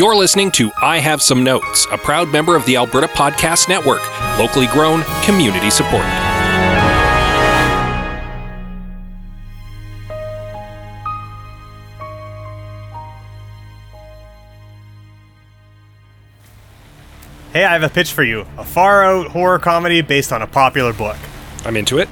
You're listening to I Have Some Notes, a proud member of the Alberta Podcast Network, locally grown, community supported. Hey, I have a pitch for you. A far out horror comedy based on a popular book. I'm into it.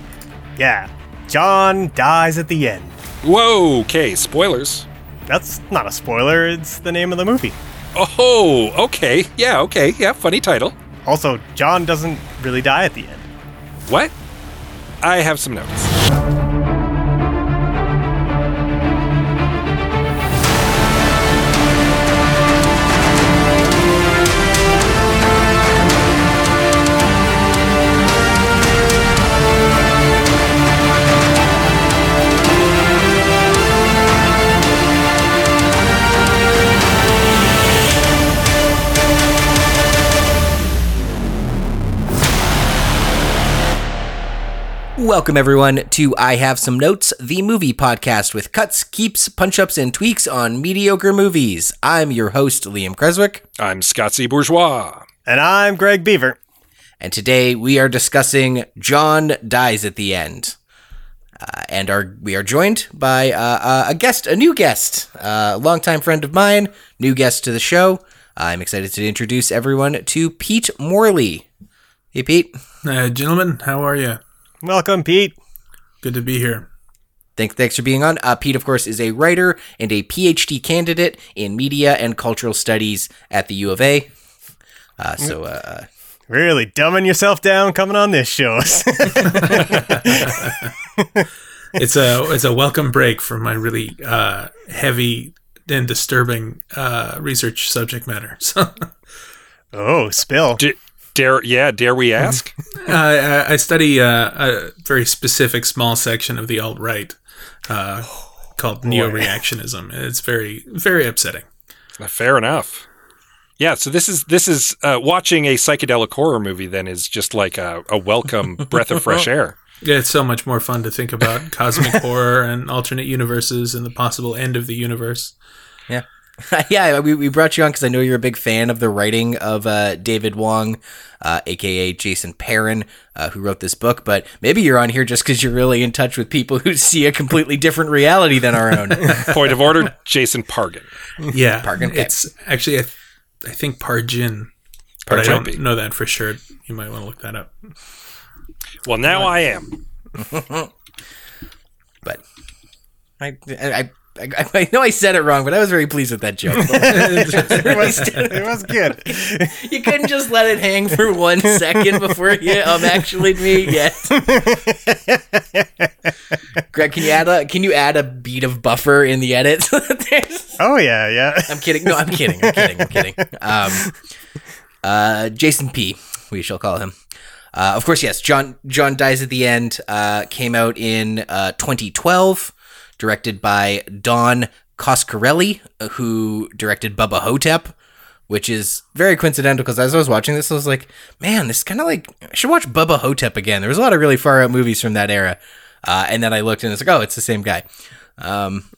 Yeah. John dies at the end. Whoa, okay, spoilers. That's not a spoiler, it's the name of the movie. Oh, okay. Yeah, okay. Yeah, funny title. Also, John doesn't really die at the end. What? I have some notes. Welcome, everyone, to I Have Some Notes, the movie podcast with cuts, keeps, punch ups, and tweaks on mediocre movies. I'm your host, Liam Creswick, I'm Scott C. Bourgeois. And I'm Greg Beaver. and today we are discussing John Dies at the End. Uh, and are we are joined by uh, uh, a guest, a new guest, uh, a longtime friend of mine, new guest to the show. I'm excited to introduce everyone to Pete Morley. Hey, Pete. Uh, gentlemen, how are you? Welcome, Pete. Good to be here. Thanks, thanks for being on. Uh, Pete, of course, is a writer and a PhD candidate in media and cultural studies at the U of A. Uh, so, uh, Really dumbing yourself down coming on this show. It's a it's a welcome break from my really uh, heavy and disturbing uh, research subject matter. So oh, spill. D- dare, yeah, dare we ask? uh, I, I study uh, a very specific small section of the alt right uh, called neo reactionism. It's very very upsetting. Uh, Fair enough. Yeah, so this is this is uh, watching a psychedelic horror movie. Then is just like a, a welcome breath of fresh air. Yeah, it's so much more fun to think about cosmic horror and alternate universes and the possible end of the universe. yeah. yeah, we, we brought you on because I know you're a big fan of the writing of uh, David Wong, uh, aka Jason Perrin, uh, who wrote this book. But maybe you're on here just because you're really in touch with people who see a completely different reality than our own. Point of order, Jason Pargin. Yeah, Pargin Pep. it's actually I, th- I think Parjin, but I don't know that for sure. You might want to look that up. Well, now I am. but I, I, I, I know I said it wrong, but I was very pleased with that joke. it, was, it was good. you couldn't just let it hang for one second before you um actually me yet. Greg, can you add a can you add a beat of buffer in the edit? so that there's- Oh, yeah, yeah. I'm kidding. No, I'm kidding. I'm kidding. I'm kidding. Um, uh, Jason P. We shall call him. Uh, of course, yes. John John dies at the end. Uh, came out in uh, 2012, directed by Don Coscarelli, who directed Bubba Ho-Tep, which is very coincidental because as I was watching this, I was like, man, this kind of like I should watch Bubba Ho-Tep again. There was a lot of really far out movies from that era, uh, and then I looked and it's like, oh, it's the same guy. Um,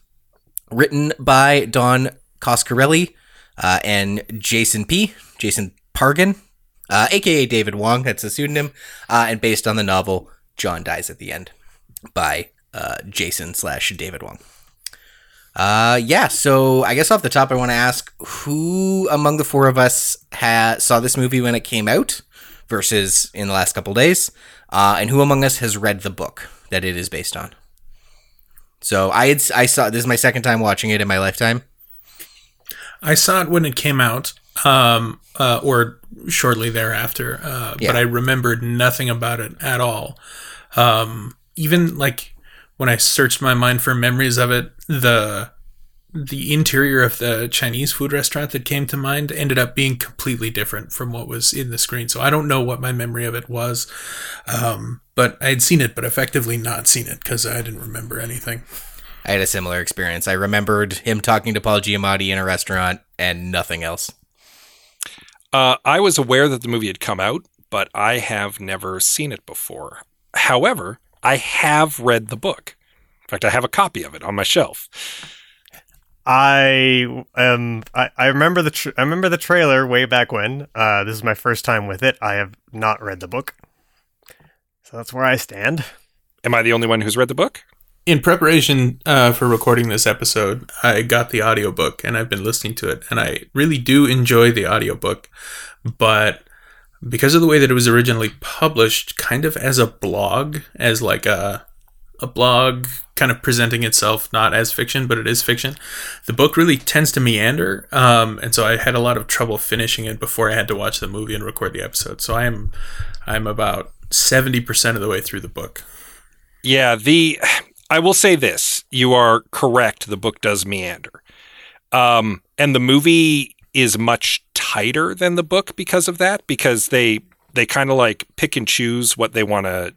written by Don Coscarelli uh, and Jason P. Jason Pargin, uh, aka David Wong. That's a pseudonym, uh, and based on the novel John Dies at the End by uh, Jason slash David Wong. Uh, yeah. So I guess off the top, I want to ask who among the four of us ha- saw this movie when it came out versus in the last couple days, uh, and who among us has read the book that it is based on. So I had I saw this is my second time watching it in my lifetime. I saw it when it came out, um, uh, or shortly thereafter, uh, Yeah. but I remembered nothing about it at all. Um, even like when I searched my mind for memories of it, the the interior of the Chinese food restaurant that came to mind ended up being completely different from what was in the screen. So I don't know what my memory of it was, um, but I had seen it, but effectively not seen it because I didn't remember anything. I had a similar experience. I remembered him talking to Paul Giamatti in a restaurant and nothing else. Uh, I was aware that the movie had come out, but I have never seen it before. However, I have read the book. In fact, I have a copy of it on my shelf. I um I, I remember the tr- I remember the trailer way back when. Uh, this is my first time with it. I have not read the book, so that's where I stand. Am I the only one who's read the book? In preparation uh, for recording this episode, I got the audiobook and I've been listening to it, and I really do enjoy the audiobook. But because of the way that it was originally published, kind of as a blog, as like a a blog kind of presenting itself not as fiction, but it is fiction. The book really tends to meander, um, and so I had a lot of trouble finishing it before I had to watch the movie and record the episode. So I am I'm about seventy percent of the way through the book. Yeah, the I will say this: you are correct. The book does meander, um, and the movie is much tighter than the book because of that. Because they they kind of like pick and choose what they want to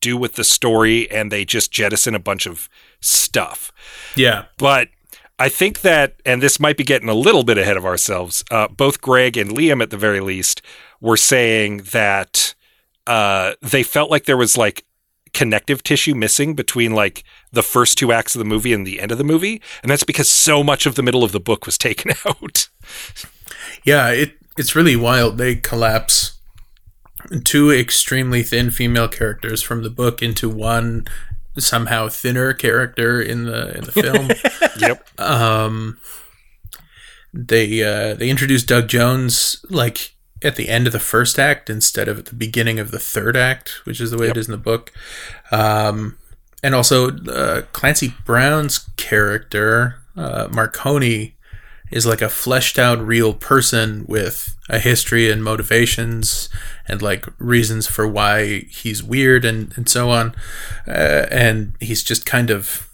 do with the story, and they just jettison a bunch of stuff. Yeah, But I think that, and this might be getting a little bit ahead of ourselves. Uh, both Greg and Liam, at the very least, were saying that uh, they felt like there was like connective tissue missing between like the first two acts of the movie and the end of the movie, and that's because so much of the middle of the book was taken out. Yeah, it it's really wild. They collapse two extremely thin female characters from the book into one somehow thinner character in the in the film. yep. um, they uh, they introduced Doug Jones like at the end of the first act instead of at the beginning of the third act, which is the way Yep. it is in the book. Um, and also uh, Clancy Brown's character, uh, Marconi, is like a fleshed out real person with a history and motivations and like reasons for why he's weird and, and so on. Uh, and he's just kind of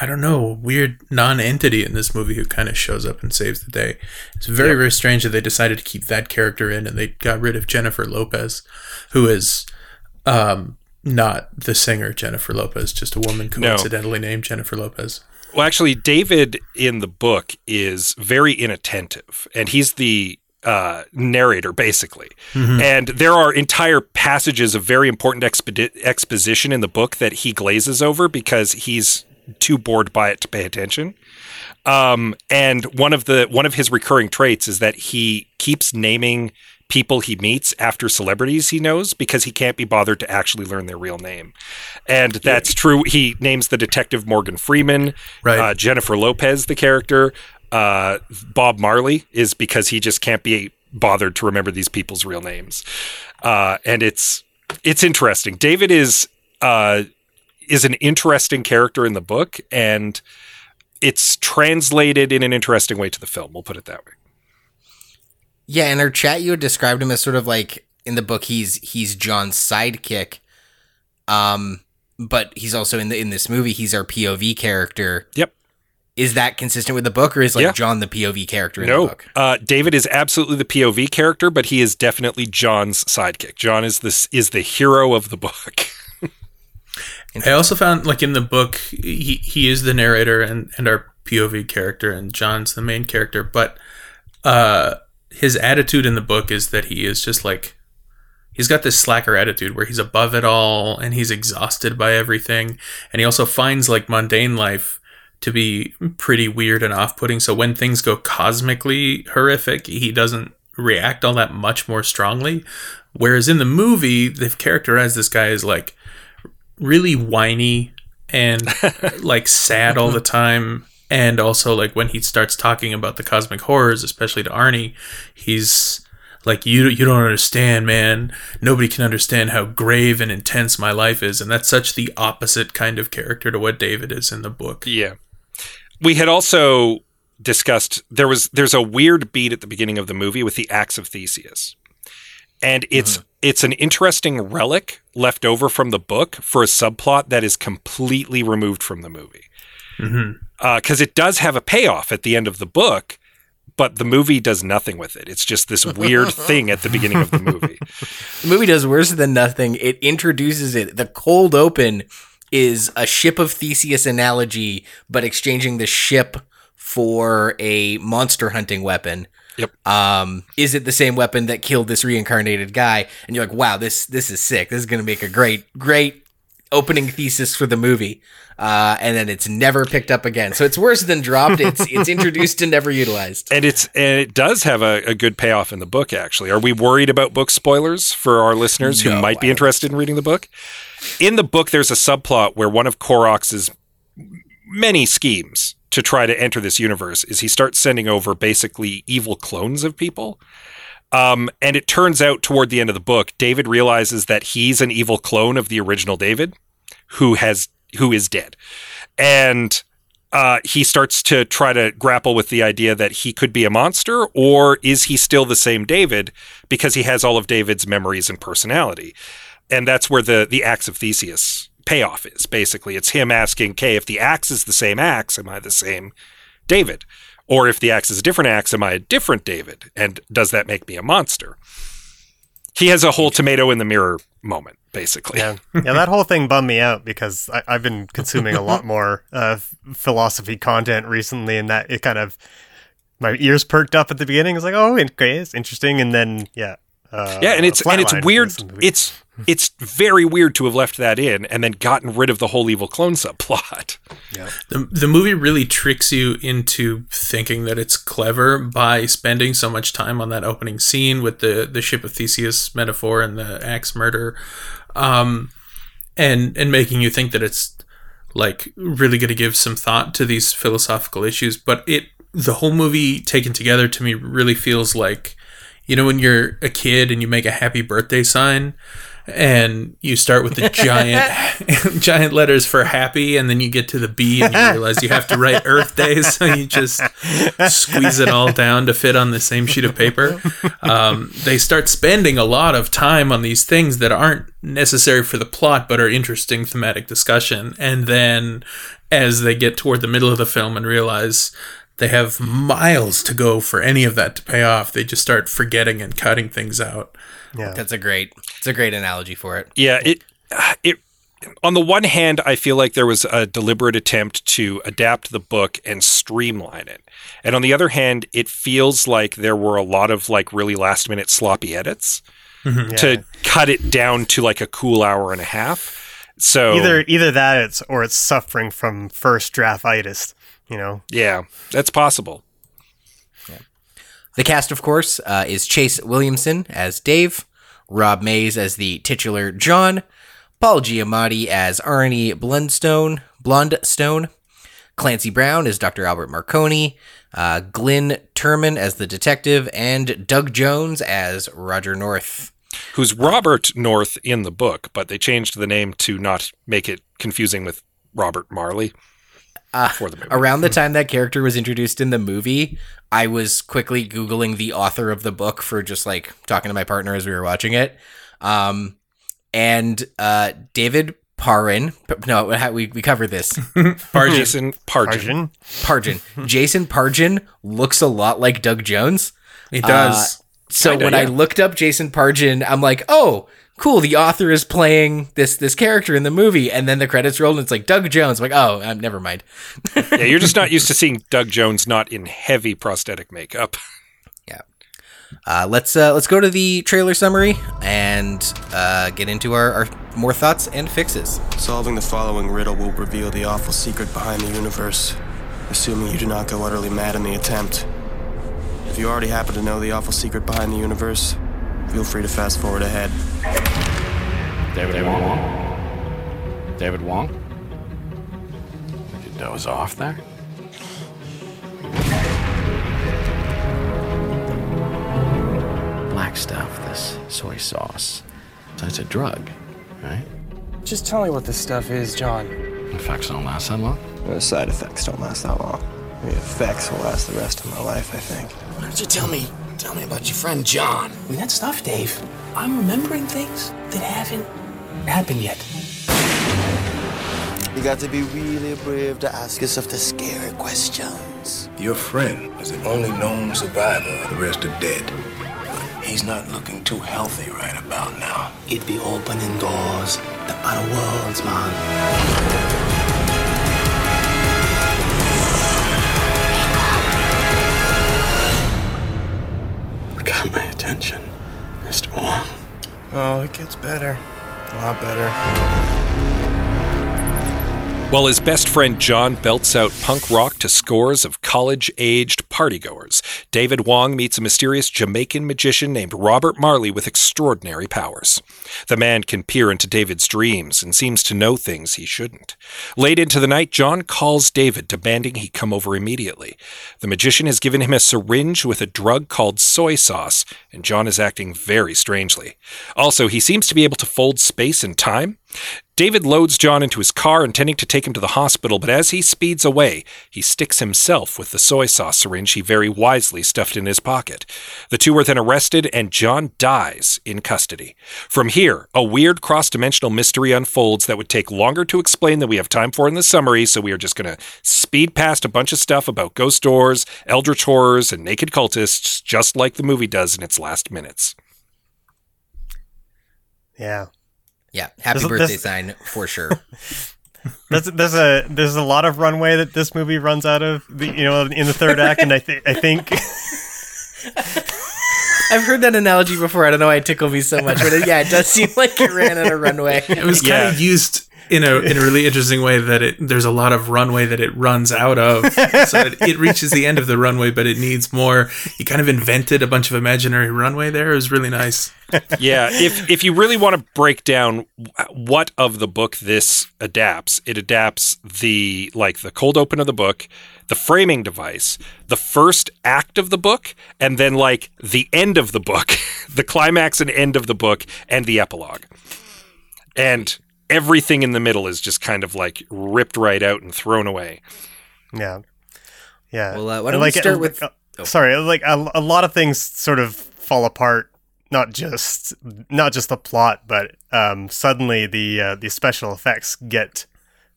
I don't know, weird non-entity in this movie who kind of shows up and saves the day. It's very, Yep. very strange that they decided to keep that character in and they got rid of Jennifer Lopez, who is um, not the singer Jennifer Lopez, just a woman coincidentally named Jennifer Lopez. Well, actually, David in the book is very inattentive, and he's the uh, narrator, basically. And there are entire passages of very important exposition in the book that he glazes over because he's too bored by it to pay attention. Um, and one of the one of his recurring traits is that he keeps naming people he meets after celebrities he knows because he can't be bothered to actually learn their real name. And that's true. He names the detective Morgan Freeman, Right. uh, Jennifer Lopez, the character. Uh, Bob Marley is because he just can't be bothered to remember these people's real names. Uh, and it's it's interesting. David is uh, is an interesting character in the book, and it's translated in an interesting way to the film. We'll put it that way. Yeah, in our chat, you had described him as sort of like in the book he's he's John's sidekick, um, but he's also in the in this movie he's our POV character. Yep. Is that consistent with the book, or is like Yeah. John the POV character in the No, book? uh, David is absolutely the POV character, but he is definitely John's sidekick. John is this is the hero of the book. I also found like in the book he he is the narrator and and our POV character and John's the main character, but uh his attitude in the book is that he is just like he's got this slacker attitude where he's above it all and he's exhausted by everything. And he also finds like mundane life to be pretty weird and off-putting. So when things go cosmically horrific he doesn't react all that much more strongly. Whereas in the movie they've characterized this guy as like really whiny and like sad all the time and also like when he starts talking about the cosmic horrors especially to Arnie he's like you you don't understand man nobody can understand how grave and intense my life is and that's such the opposite kind of character to what David is in the book Yeah. We had also discussed there was there's a weird beat at the beginning of the movie with the axe of Theseus. And it's it's an interesting relic left over from the book for a subplot that is completely removed from the movie. Mhm. Because it does have a payoff at the end of the book, but the movie does nothing with it. It's just this weird thing at the beginning of the movie. The movie does worse than nothing. It introduces it. The cold open is a ship of Theseus analogy, but exchanging the ship for a monster hunting weapon. Yep. Um, is it the same weapon that killed this reincarnated guy? And you're like, wow, this this is sick. This is gonna make a great, great opening thesis for the movie, uh, and then it's never picked up again. So it's worse than dropped. It's it's introduced and never utilized. And it's and it does have a, a good payoff in the book. Actually, are we worried about book spoilers for our listeners who No, might be interested in reading the book? In the book, there's a subplot where one of Korrok's many schemes to try to enter this universe is he starts sending over basically evil clones of people. Um, and it turns out toward the end of the book, David realizes that he's an evil clone of the original David, who has who is dead, and uh, he starts to try to grapple with the idea that he could be a monster, or is he still the same David because he has all of David's memories and personality, and that's where the the Axe of Theseus payoff is. Basically, it's him asking, "Okay, if the axe is the same axe, am I the same David?" Or if the axe is a different axe, am I a different David? And does that make me a monster? He has a whole tomato in the mirror moment, basically. Yeah, yeah, that whole thing bummed me out because I, I've been consuming a lot more uh, philosophy content recently, and that it kind of my ears perked up at the beginning. It's like, oh, okay, it's interesting, and then yeah, uh, Yeah, and it's and it's weird. It's it's very weird to have left that in and then gotten rid of the whole evil clone subplot. Yeah. The, the movie really tricks you into thinking that it's clever by spending so much time on that opening scene with the, the ship of Theseus metaphor and the axe murder, um, and and making you think that it's like really going to give some thought to these philosophical issues. But it the whole movie taken together to me really feels like you know when you're a kid and you make a happy birthday sign and you start with the giant giant letters for happy and then you get to the b and you realize you have to write earth day. So you just squeeze it all down to fit on the same sheet of paper. Um, they start spending a lot of time on these things that aren't necessary for the plot but are interesting thematic discussion. And then as they get toward the middle of the film and realize they have miles to go for any of that to pay off they just start forgetting and cutting things out yeah. That's a great. It's a great analogy for it. Yeah, it it on the one hand, I feel like there was a deliberate attempt to adapt the book and streamline it. And on the other hand, it feels like there were a lot of like really last minute sloppy edits mm-hmm. Yeah. to cut it down to like a cool hour and a half. So either either that it's or it's suffering from first draftitis. You know, yeah, that's possible. The cast, of course, uh, is Chase Williamson as Dave, Rob Mayes as the titular John, Paul Giamatti as Arnie Blundstone, Blondestone, Clancy Brown as Dr. Albert Marconi, uh, Glynn Turman as the detective, and Doug Jones as Roger North. Who's Robert North in the book, but they changed the name to not make it confusing with Robert Marley for the movie. Around the time that character was introduced in the movie, I was quickly Googling the author of the book for just like talking to my partner as we were watching it. Um, and uh, David Parin, no, we, we covered this. Jason Pargin. Arjun. Pargin. Jason Pargin looks a lot like Doug Jones. it does So Kinda, when I looked up Jason Pargin, I'm like, oh, cool. The author is playing this this character in the movie, and then the credits rolled, and it's like Doug Jones. I'm like, oh, um, never mind. Yeah, you're just not used to seeing Doug Jones not in heavy prosthetic makeup. Yeah. Uh, let's uh, let's go to the trailer summary and uh, get into our, our more thoughts and fixes. Solving the following riddle will reveal the awful secret behind the universe, assuming you do not go utterly mad in the attempt. If you already happen to know the awful secret behind the universe, feel free to fast forward ahead. David Wong? David Wong? Did you doze off there? Black stuff, this soy sauce. So it's a drug, right? Just tell me what this stuff is, John. Effects don't last that long. The side effects don't last that long. The effects will last the rest of my life, I think. Why don't you tell me, tell me about your friend John? I mean, that stuff, Dave. I'm remembering things that haven't happened yet. You got to be really brave to ask yourself the scary questions. Your friend is the only known survivor. Of the rest are dead. He's not looking too healthy right about now. It'd be opening doors to other worlds, man. attention, Mr. Wong. Oh, it gets better. A lot better. While his best friend John belts out punk rock to scores of college age partygoers, David Wong meets a mysterious Jamaican magician named Robert Marley with extraordinary powers. The man can peer into David's dreams and seems to know things he shouldn't. Late into the night, John calls David, demanding he come over immediately. The magician has given him a syringe with a drug called soy sauce, and John is acting very strangely. Also, he seems to be able to fold space and time. David loads John into his car, intending to take him to the hospital, but as he speeds away, he sticks himself with the soy sauce syringe he very wisely stuffed in his pocket. The two are then arrested, and John dies in custody. From here, a weird cross dimensional mystery unfolds that would take longer to explain than we have time for in the summary, so we are just going to speed past a bunch of stuff about ghost doors, eldritch horrors, and naked cultists, just like the movie does in its last minutes. Yeah. Yeah, happy This- birthday this- sign for sure. There's, there's a there's a lot of runway that this movie runs out of, the, you know, in the third act, and I think I think I've heard that analogy before. I don't know why it tickled me so much, but it, yeah, it does seem like it ran out of runway. It was kind Yeah. of used in a in a really interesting way that it there's a lot of runway that it runs out of, so that it reaches the end of the runway, but it needs more. He kind of invented a bunch of imaginary runway there. It was really nice. yeah, if if you really want to break down what of the book this adapts, it adapts the like the cold open of the book, the framing device, the first act of the book, and then like the end of the book, the climax and end of the book, and the epilogue. And everything in the middle is just kind of like ripped right out and thrown away. yeah, yeah. Well, uh, why don't we start with- uh, oh. Sorry, like a, a lot of things sort of fall apart. Not just not just the plot, but um, suddenly the uh, the special effects get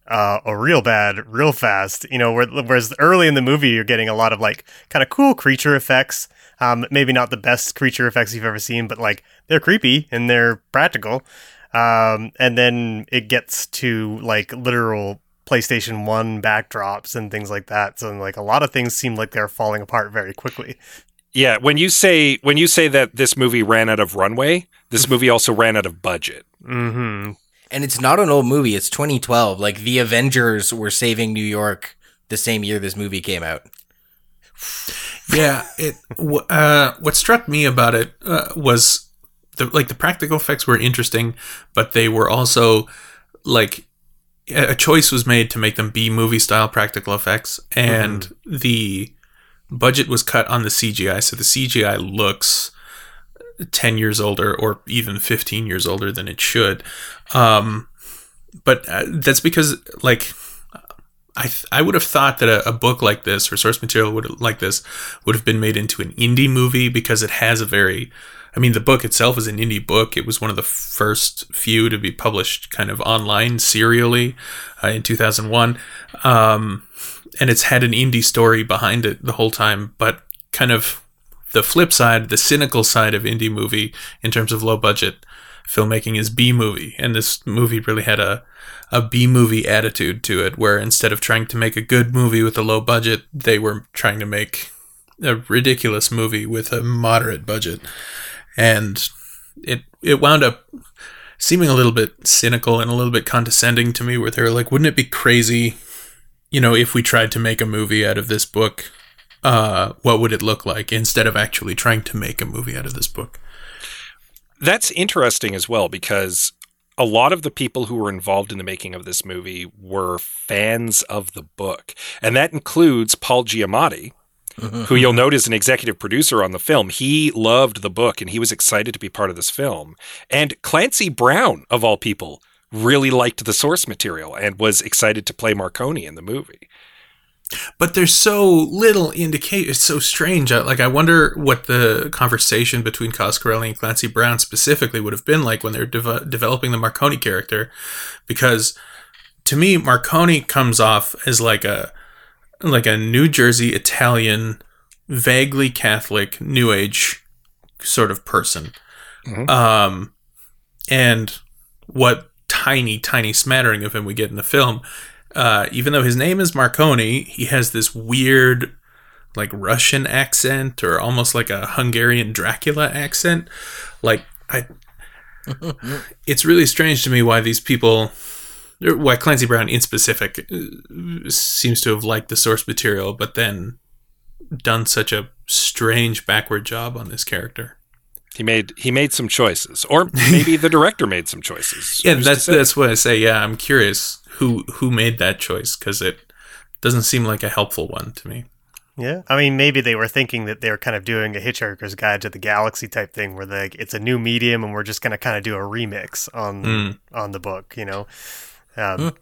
uh, a real bad real fast. You know, whereas early in the movie you're getting a lot of like kind of cool creature effects. Um, maybe not the best creature effects you've ever seen, but like they're creepy and they're practical. Um, and then it gets to like literal PlayStation 1 backdrops and things like that. So like a lot of things seem like they're falling apart very quickly. Yeah, when you say when you say that this movie ran out of runway, this movie also ran out of budget. Mm-hmm. And it's not an old movie. It's 2012. Like the Avengers were saving New York the same year this movie came out. Yeah, it. Uh, what struck me about it uh, was the like the practical effects were interesting, but they were also like a choice was made to make them B movie style practical effects, and the budget was cut on the CGI, so the CGI looks. 10 years older or even 15 years older than it should um but uh, that's because like I th- I would have thought that a, a book like this or source material would like this would have been made into an indie movie because it has a very I mean the book itself is an indie book. It was one of the first few to be published kind of online serially uh, in 2001. Um, and it's had an indie story behind it the whole time, but kind of the flip side, the cynical side of indie movie in terms of low budget filmmaking is B movie, and this movie really had a a B movie attitude to it, where instead of trying to make a good movie with a low budget, they were trying to make a ridiculous movie with a moderate budget, and it it wound up seeming a little bit cynical and a little bit condescending to me, where they were like, "Wouldn't it be crazy, you know, if we tried to make a movie out of this book?" Uh, what would it look like instead of actually trying to make a movie out of this book? That's interesting as well because a lot of the people who were involved in the making of this movie were fans of the book. And that includes Paul Giamatti, who you'll note is an executive producer on the film. He loved the book and he was excited to be part of this film. And Clancy Brown, of all people, really liked the source material and was excited to play Marconi in the movie. but there's so little indication. It's so strange. I- Like I wonder what the conversation between Coscarelli and Clancy Brown specifically would have been like when they're deve- developing the Marconi character, because to me Marconi comes off as like a like a New Jersey Italian, vaguely Catholic New Age sort of person. Um, and what tiny, tiny smattering of him we get in the film. Uh, even though his name is Marconi, he has this weird, like Russian accent or almost like a Hungarian Dracula accent. Like I, it's really strange to me why these people why Clancy Brown in specific uh, seems to have liked the source material, but then done such a strange backward job on this character. He made he made some choices, or maybe the director made some choices. Yeah, that's that's what I say. Yeah, I'm curious who who made that choice because it doesn't seem like a helpful one to me. Yeah, I mean, maybe they were thinking that they were kind of doing a Hitchhiker's Guide to the Galaxy type thing, where like it's a new medium and we're just going to kind of do a remix on Mm. on the book, you know. Um,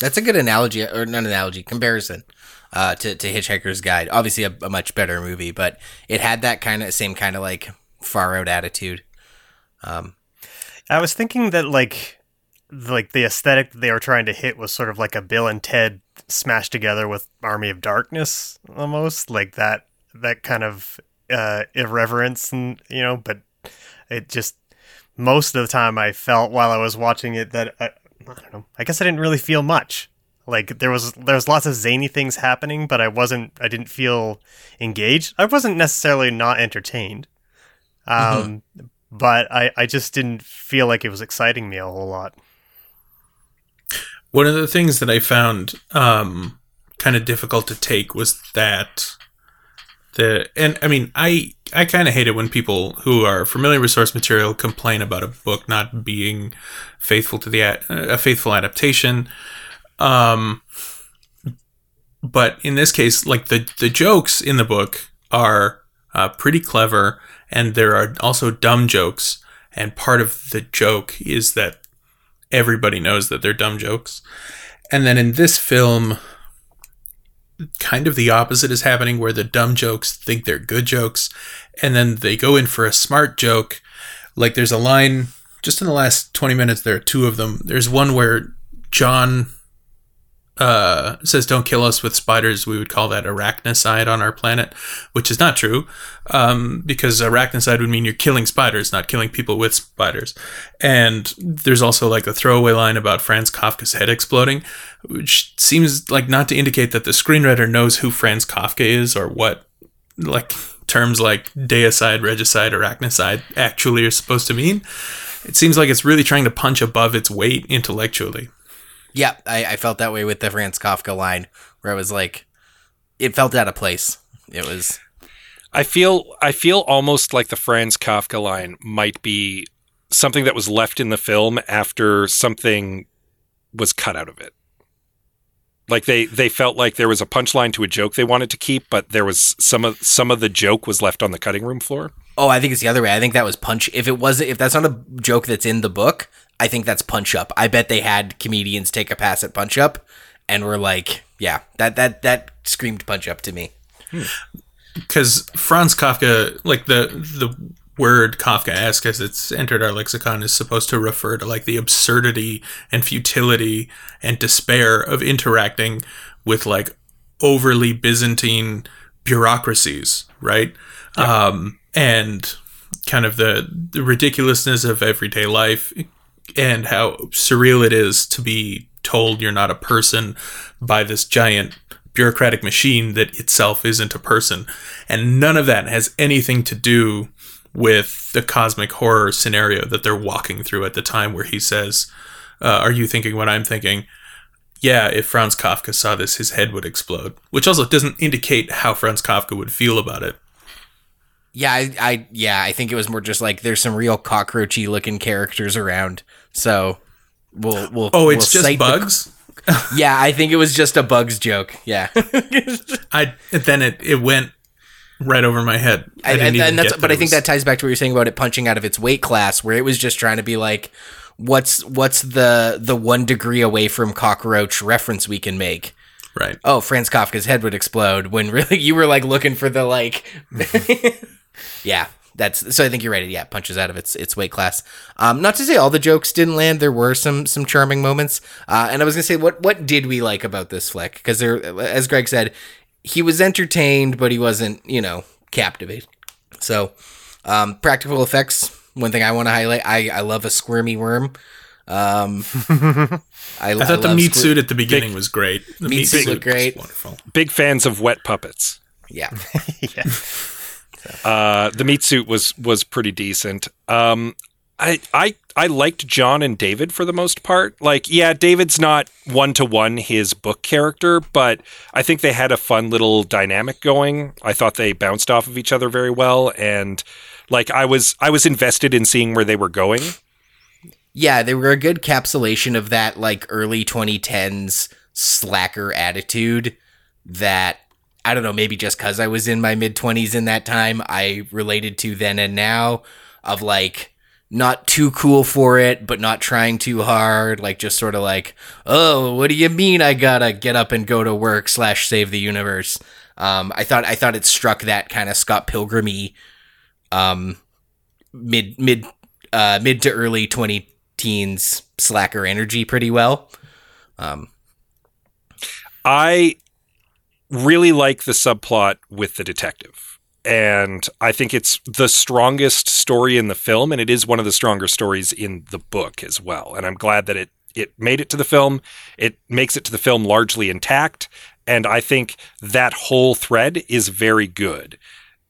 That's a good analogy, or not analogy, comparison uh, to, to Hitchhiker's Guide. Obviously, a, a much better movie, but it had that kind of same kind of like far out attitude. Um, I was thinking that like like the aesthetic they were trying to hit was sort of like a Bill and Ted smashed together with Army of Darkness almost like that that kind of uh irreverence and you know but it just most of the time I felt while I was watching it that I, I don't know. I guess I didn't really feel much. Like there was there was lots of zany things happening but I wasn't I didn't feel engaged. I wasn't necessarily not entertained. Um but I, I just didn't feel like it was exciting me a whole lot. One of the things that I found um, kind of difficult to take was that the and I mean I I kind of hate it when people who are familiar with source material complain about a book not being faithful to the a, faithful adaptation. Um, but in this case, like the the jokes in the book are uh, pretty clever, and there are also dumb jokes. And part of the joke is that everybody knows that they're dumb jokes. And then in this film, kind of the opposite is happening where the dumb jokes think they're good jokes and then they go in for a smart joke. Like there's a line just in the last 20 minutes there are two of them. There's one where John uh, says don't kill us with spiders. We would call that arachnicide on our planet, which is not true um, because arachnicide would mean you're killing spiders, not killing people with spiders. And there's also like a throwaway line about Franz Kafka's head exploding, which seems like not to indicate that the screenwriter knows who Franz Kafka is or what like terms like deicide, regicide, arachnicide actually are supposed to mean. It seems like it's really trying to punch above its weight intellectually. Yeah, I, I felt that way with the Franz Kafka line, where I was like, it felt out of place. It was I feel I feel almost like the Franz Kafka line might be something that was left in the film after something was cut out of it. Like they they felt like there was a punchline to a joke they wanted to keep, but there was some of some of the joke was left on the cutting room floor. Oh, I think it's the other way. I think that was punch. If it wasn't, if that's not a joke that's in the book, I think that's punch up. I bet they had comedians take a pass at punch up, and were like, yeah, that that that screamed punch up to me. because Franz Kafka, like the the word Kafkaesque as it's entered our lexicon, is supposed to refer to like the absurdity and futility and despair of interacting with like overly Byzantine bureaucracies, right? Um, and kind of the, the ridiculousness of everyday life and how surreal it is to be told you're not a person by this giant bureaucratic machine that itself isn't a person. And none of that has anything to do with the cosmic horror scenario that they're walking through at the time where he says, uh, Are you thinking what I'm thinking? Yeah, if Franz Kafka saw this, his head would explode. Which also doesn't indicate how Franz Kafka would feel about it. Yeah, I, I yeah, I think it was more just like there's some real cockroachy looking characters around, so we'll we'll. Oh, it's we'll just cite the- bugs? yeah, I think it was just a bugs joke. Yeah, I then it, it went right over my head. I, I, and, and that's but that I think that ties back to what you're saying about it punching out of its weight class, where it was just trying to be like, what's what's the the one degree away from cockroach reference we can make? right. Oh, Franz Kafka's head would explode when really you were like looking for the like. Yeah, that's so. I think you're right. Yeah, it punches out of its its weight class. Um, not to say all the jokes didn't land. There were some some charming moments. Uh, and I was gonna say, what what did we like about this flick? Because there, as Greg said, he was entertained, but he wasn't, you know, captivated. So, um, practical effects. One thing I want to highlight. I I love a squirmy worm. Um, I, I thought the meat suit at the beginning was great. The Meat suit looked great. Wonderful. Big fans of wet puppets. Yeah. Yeah. Uh, the meat suit was was pretty decent. Um, I, I I liked John and David for the most part. Like, yeah, David's not one to one his book character, but I think they had a fun little dynamic going. I thought they bounced off of each other very well, and like I was I was invested in seeing where they were going. Yeah, they were a good capsulation of that like early 2010s slacker attitude that I don't know, maybe just cuz I was in my mid 20s in that time, I related to then and now of like not too cool for it, but not trying too hard. Like just sort of like, oh, what do you mean I gotta get up and go to work slash save the universe? Um, I thought I thought it struck that kind of Scott Pilgrimy, um, mid mid uh, mid to early twenty teens slacker energy pretty well. Um, I really like the subplot with the detective. And I think it's the strongest story in the film, and it is one of the stronger stories in the book as well. And I'm glad that it it made it to the film. It makes it to the film largely intact, and I think that whole thread is very good,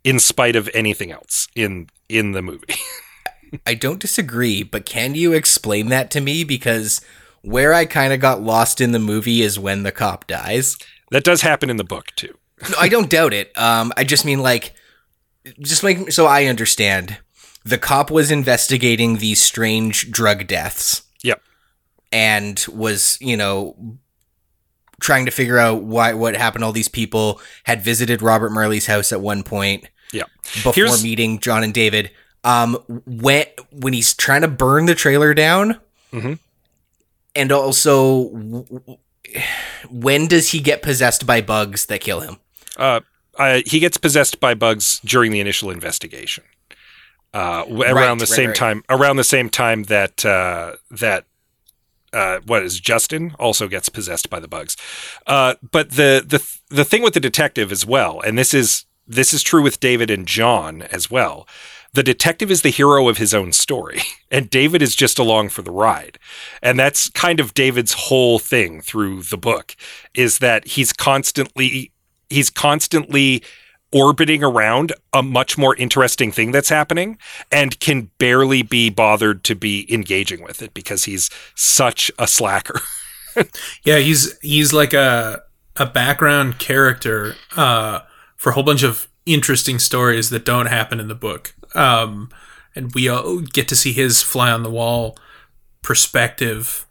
in spite of anything else in in the movie. I don't disagree, but can you explain that to me? Because where I kind of got lost in the movie is when the cop dies. That does happen in the book too. No, I don't doubt it. Um, I just mean like, just make so I understand. The cop was investigating these strange drug deaths. Yep. And was you know trying to figure out why what happened. All these people had visited Robert Marley's house at one point. Yeah. Before Here's- meeting John and David. Um, when when he's trying to burn the trailer down, Mhm. and also when does he get possessed by bugs that kill him? Uh, uh, he gets possessed by bugs during the initial investigation. Uh, around Right, the right, same right. time, around the same time that uh, that uh, what is Justin also gets possessed by the bugs. Uh, but the the the thing with the detective as well, and this is this is true with David and John as well. The detective is the hero of his own story, and David is just along for the ride. And that's kind of David's whole thing through the book is that he's constantly he's constantly orbiting around a much more interesting thing that's happening and can barely be bothered to be engaging with it because he's such a slacker. Yeah, he's he's like a a background character uh, for a whole bunch of interesting stories that don't happen in the book. Um, and we get to see his fly on the wall perspective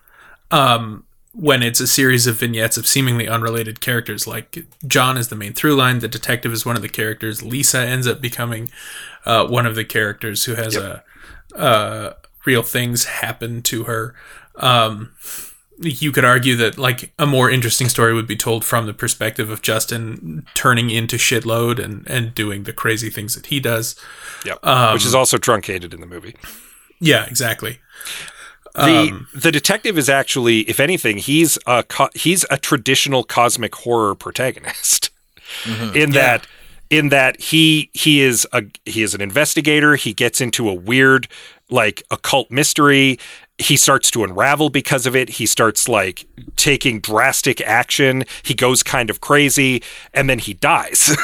um, when it's a series of vignettes of seemingly unrelated characters. Like John is the main through line, the detective is one of the characters. Lisa ends up becoming uh, one of the characters who has a uh, real things happen to her. Um, you could argue that like a more interesting story would be told from the perspective of Justin turning into shitload and and doing the crazy things that he does. Yep. Um, Which is also truncated in the movie. Yeah, exactly. The Um, the detective is actually, if anything, he's a co- he's a traditional cosmic horror protagonist. In that in that he he is a he is an investigator. He gets into a weird like occult mystery. He starts to unravel because of it. He starts like taking drastic action. He goes kind of crazy, and then he dies,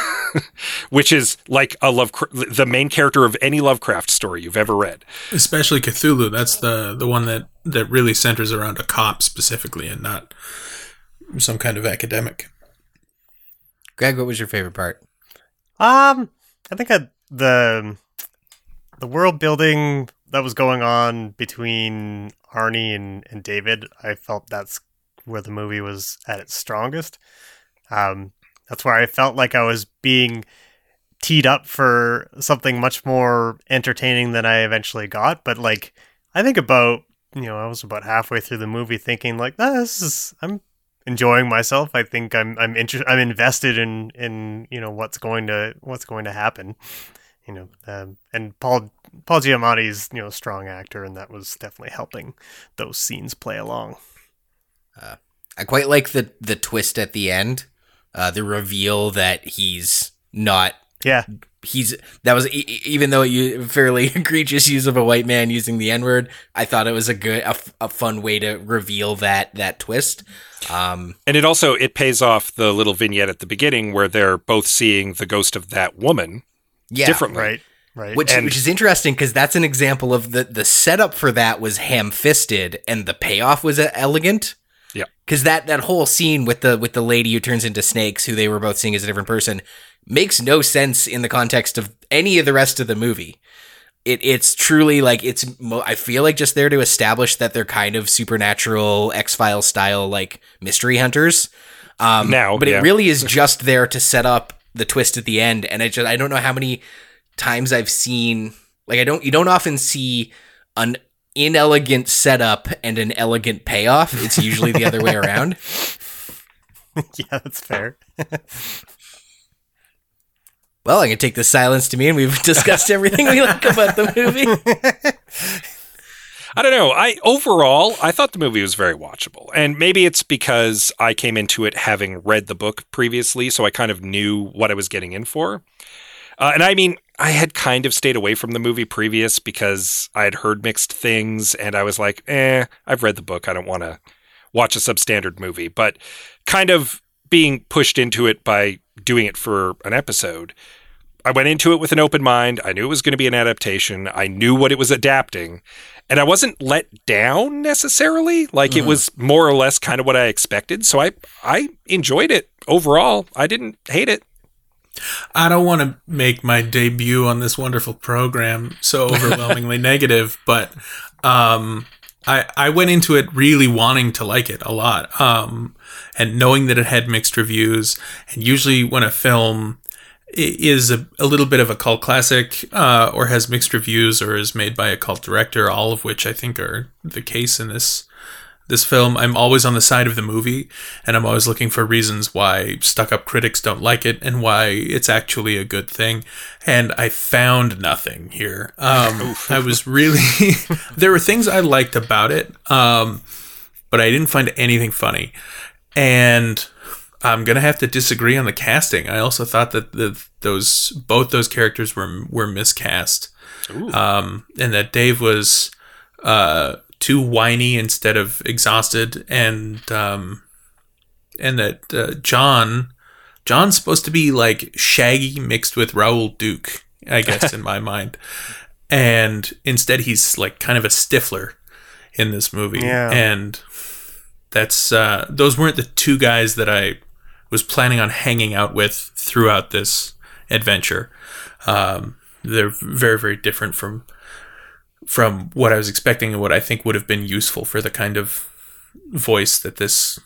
which is like a love the main character of any Lovecraft story you've ever read. especially Cthulhu. That's the the one that that really centers around a cop specifically, and not some kind of academic. Greg, what was your favorite part? Um, I think I, the the world building that was going on between Arnie and, and David, I felt that's where the movie was at its strongest. Um, that's where I felt like I was being teed up for something much more entertaining than I eventually got. But like, I think about you know, I was about halfway through the movie thinking like, ah, this is I'm enjoying myself. I think I'm I'm inter- I'm invested in in you know what's going to what's going to happen. You know, um, and Paul Paul Giamatti's you know a strong actor, and that was definitely helping those scenes play along. I quite like the the twist at the end, uh, the reveal that he's not. Yeah, He's that was even though you fairly egregious use of a white man using the n word. I thought it was a good a, f- a fun way to reveal that that twist. Um, And it also it pays off the little vignette at the beginning where they're both seeing the ghost of that woman yeah, differently. right. Right? Which, And- which is interesting because that's an example of the the setup for that was ham fisted and the payoff was elegant. Yeah. Because that that whole scene with the with the lady who turns into snakes, who they were both seeing as a different person, makes no sense in the context of any of the rest of the movie. It it's truly like it's. Mo- I feel like just there to establish that they're kind of supernatural X file style like mystery hunters. Um, Now, but yeah. it really is just there to set up the twist at the end. And I just I don't know how many times I've seen like I don't you don't often see an inelegant setup and an elegant payoff. It's usually the other way around. yeah, that's fair. Well, I can take the silence to mean we've discussed everything we like about the movie. I don't know. I overall, I thought the movie was very watchable, and maybe it's because I came into it having read the book previously, so I kind of knew what I was getting in for. Uh, and I mean, I had kind of stayed away from the movie previous because I had heard mixed things, and I was like, "Eh, I've read the book. I don't want to watch a substandard movie." But kind of being pushed into it by doing it for an episode, I went into it with an open mind. I knew it was going to be an adaptation. I knew what it was adapting. And I wasn't let down necessarily. Like it was more or less kind of what I expected. So I I enjoyed it overall. I didn't hate it. I don't want to make my debut on this wonderful program so overwhelmingly negative, but um, I I went into it really wanting to like it a lot, um, and knowing that it had mixed reviews. And usually, when a film is a, a little bit of a cult classic, uh, or has mixed reviews, or is made by a cult director, all of which I think are the case in this this film, I'm always on the side of the movie, and I'm always looking for reasons why stuck up critics don't like it and why it's actually a good thing. And I found nothing here. Um, I was really, there were things I liked about it, um, but I didn't find anything funny. And I'm gonna have to disagree on the casting. I also thought that the those both those characters were were miscast, um, and that Dave was uh, too whiny instead of exhausted, and um, and that uh, John John's supposed to be like Shaggy mixed with Raoul Duke, I guess in my mind, and instead he's like kind of a Stifler in this movie, Yeah. and that's uh, those weren't the two guys that I was planning on hanging out with throughout this adventure. Um, they're very very different from from what I was expecting and what I think would have been useful for the kind of voice that this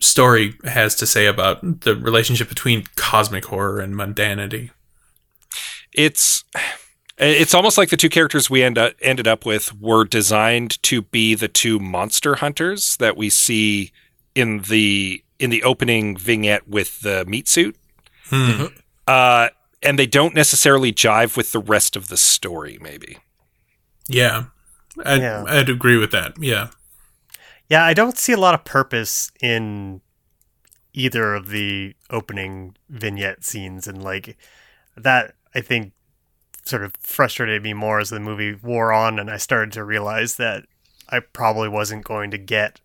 story has to say about the relationship between cosmic horror and mundanity. It's it's almost like the two characters we end up, ended up with were designed to be the two monster hunters that we see in the in the opening vignette with the meat suit. Hmm. Uh, and they don't necessarily jive with the rest of the story, maybe. Yeah. I'd, Yeah. I'd agree with that. Yeah. Yeah, I don't see a lot of purpose in either of the opening vignette scenes, and like that, I think, sort of frustrated me more as the movie wore on, and I started to realize that I probably wasn't going to get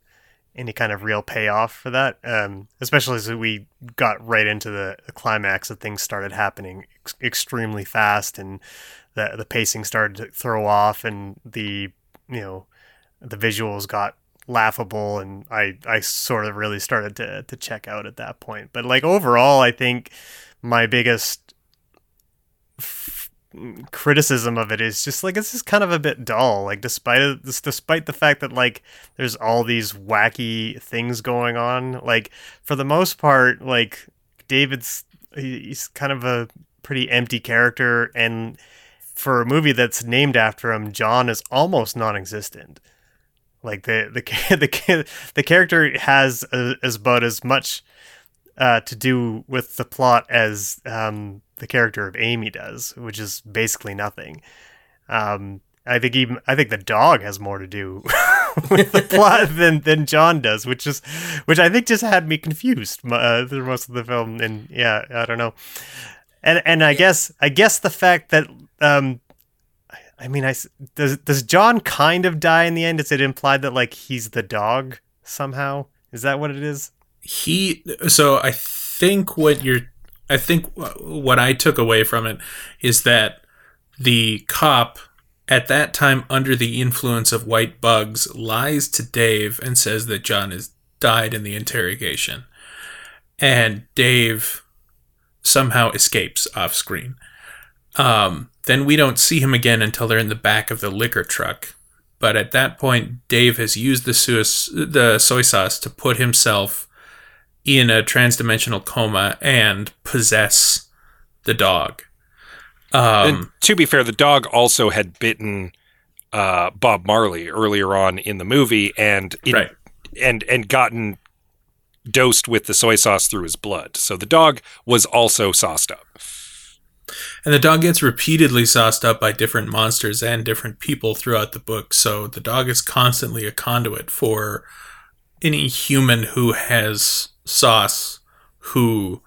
any kind of real payoff for that. Um, especially as we got right into the, climax, that things started happening ex- extremely fast, and the the pacing started to throw off, and the you know the visuals got laughable and I, I sort of really started to, to check out at that point. But like overall, I think my biggest f- criticism of it is just like it's just kind of a bit dull. Like despite it, despite the fact that like there's all these wacky things going on, like for the most part, like David's he- he's kind of a pretty empty character and for a movie that's named after him, John is almost non-existent. Like the the the the character has a, as about as much uh, to do with the plot as um, the character of Amy does, which is basically nothing. Um, I think even I think the dog has more to do with the plot than than John does, which is which I think just had me confused uh, through most of the film. And yeah, I don't know. And and I guess I guess the fact that um, I mean, I does does John kind of die in the end? Is it implied that like he's the dog somehow? Is that what it is? he so i think what you're i think what i took away from it is that the cop at that time under the influence of white bugs lies to Dave and says that John has died in the interrogation. And Dave somehow escapes off screen. Um, then we don't see him again until they're in the back of the liquor truck. But at that point, Dave has used the, suis- the soy sauce to put himself in a transdimensional coma and possess the dog. Um, to be fair, the dog also had bitten uh, Bob Marley earlier on in the movie, and Right. and and gotten dosed with the soy sauce through his blood. So the dog was also sauced up. And the dog gets repeatedly sauced up by different monsters and different people throughout the book. So the dog is constantly a conduit for any human who has sauce who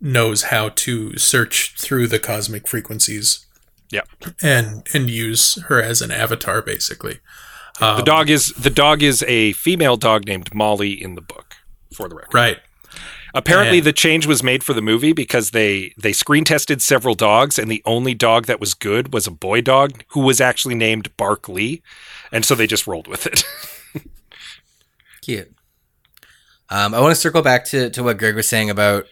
knows how to search through the cosmic frequencies Yeah, and and use her as an avatar basically. Um, the dog is the dog is a female dog named Molly in the book. For the record, Right. Apparently, And- the change was made for the movie because they they screen tested several dogs, and the only dog that was good was a boy dog who was actually named Bark Lee, and so they just rolled with it. Cute. Um, I want to circle back to, to what Greg was saying about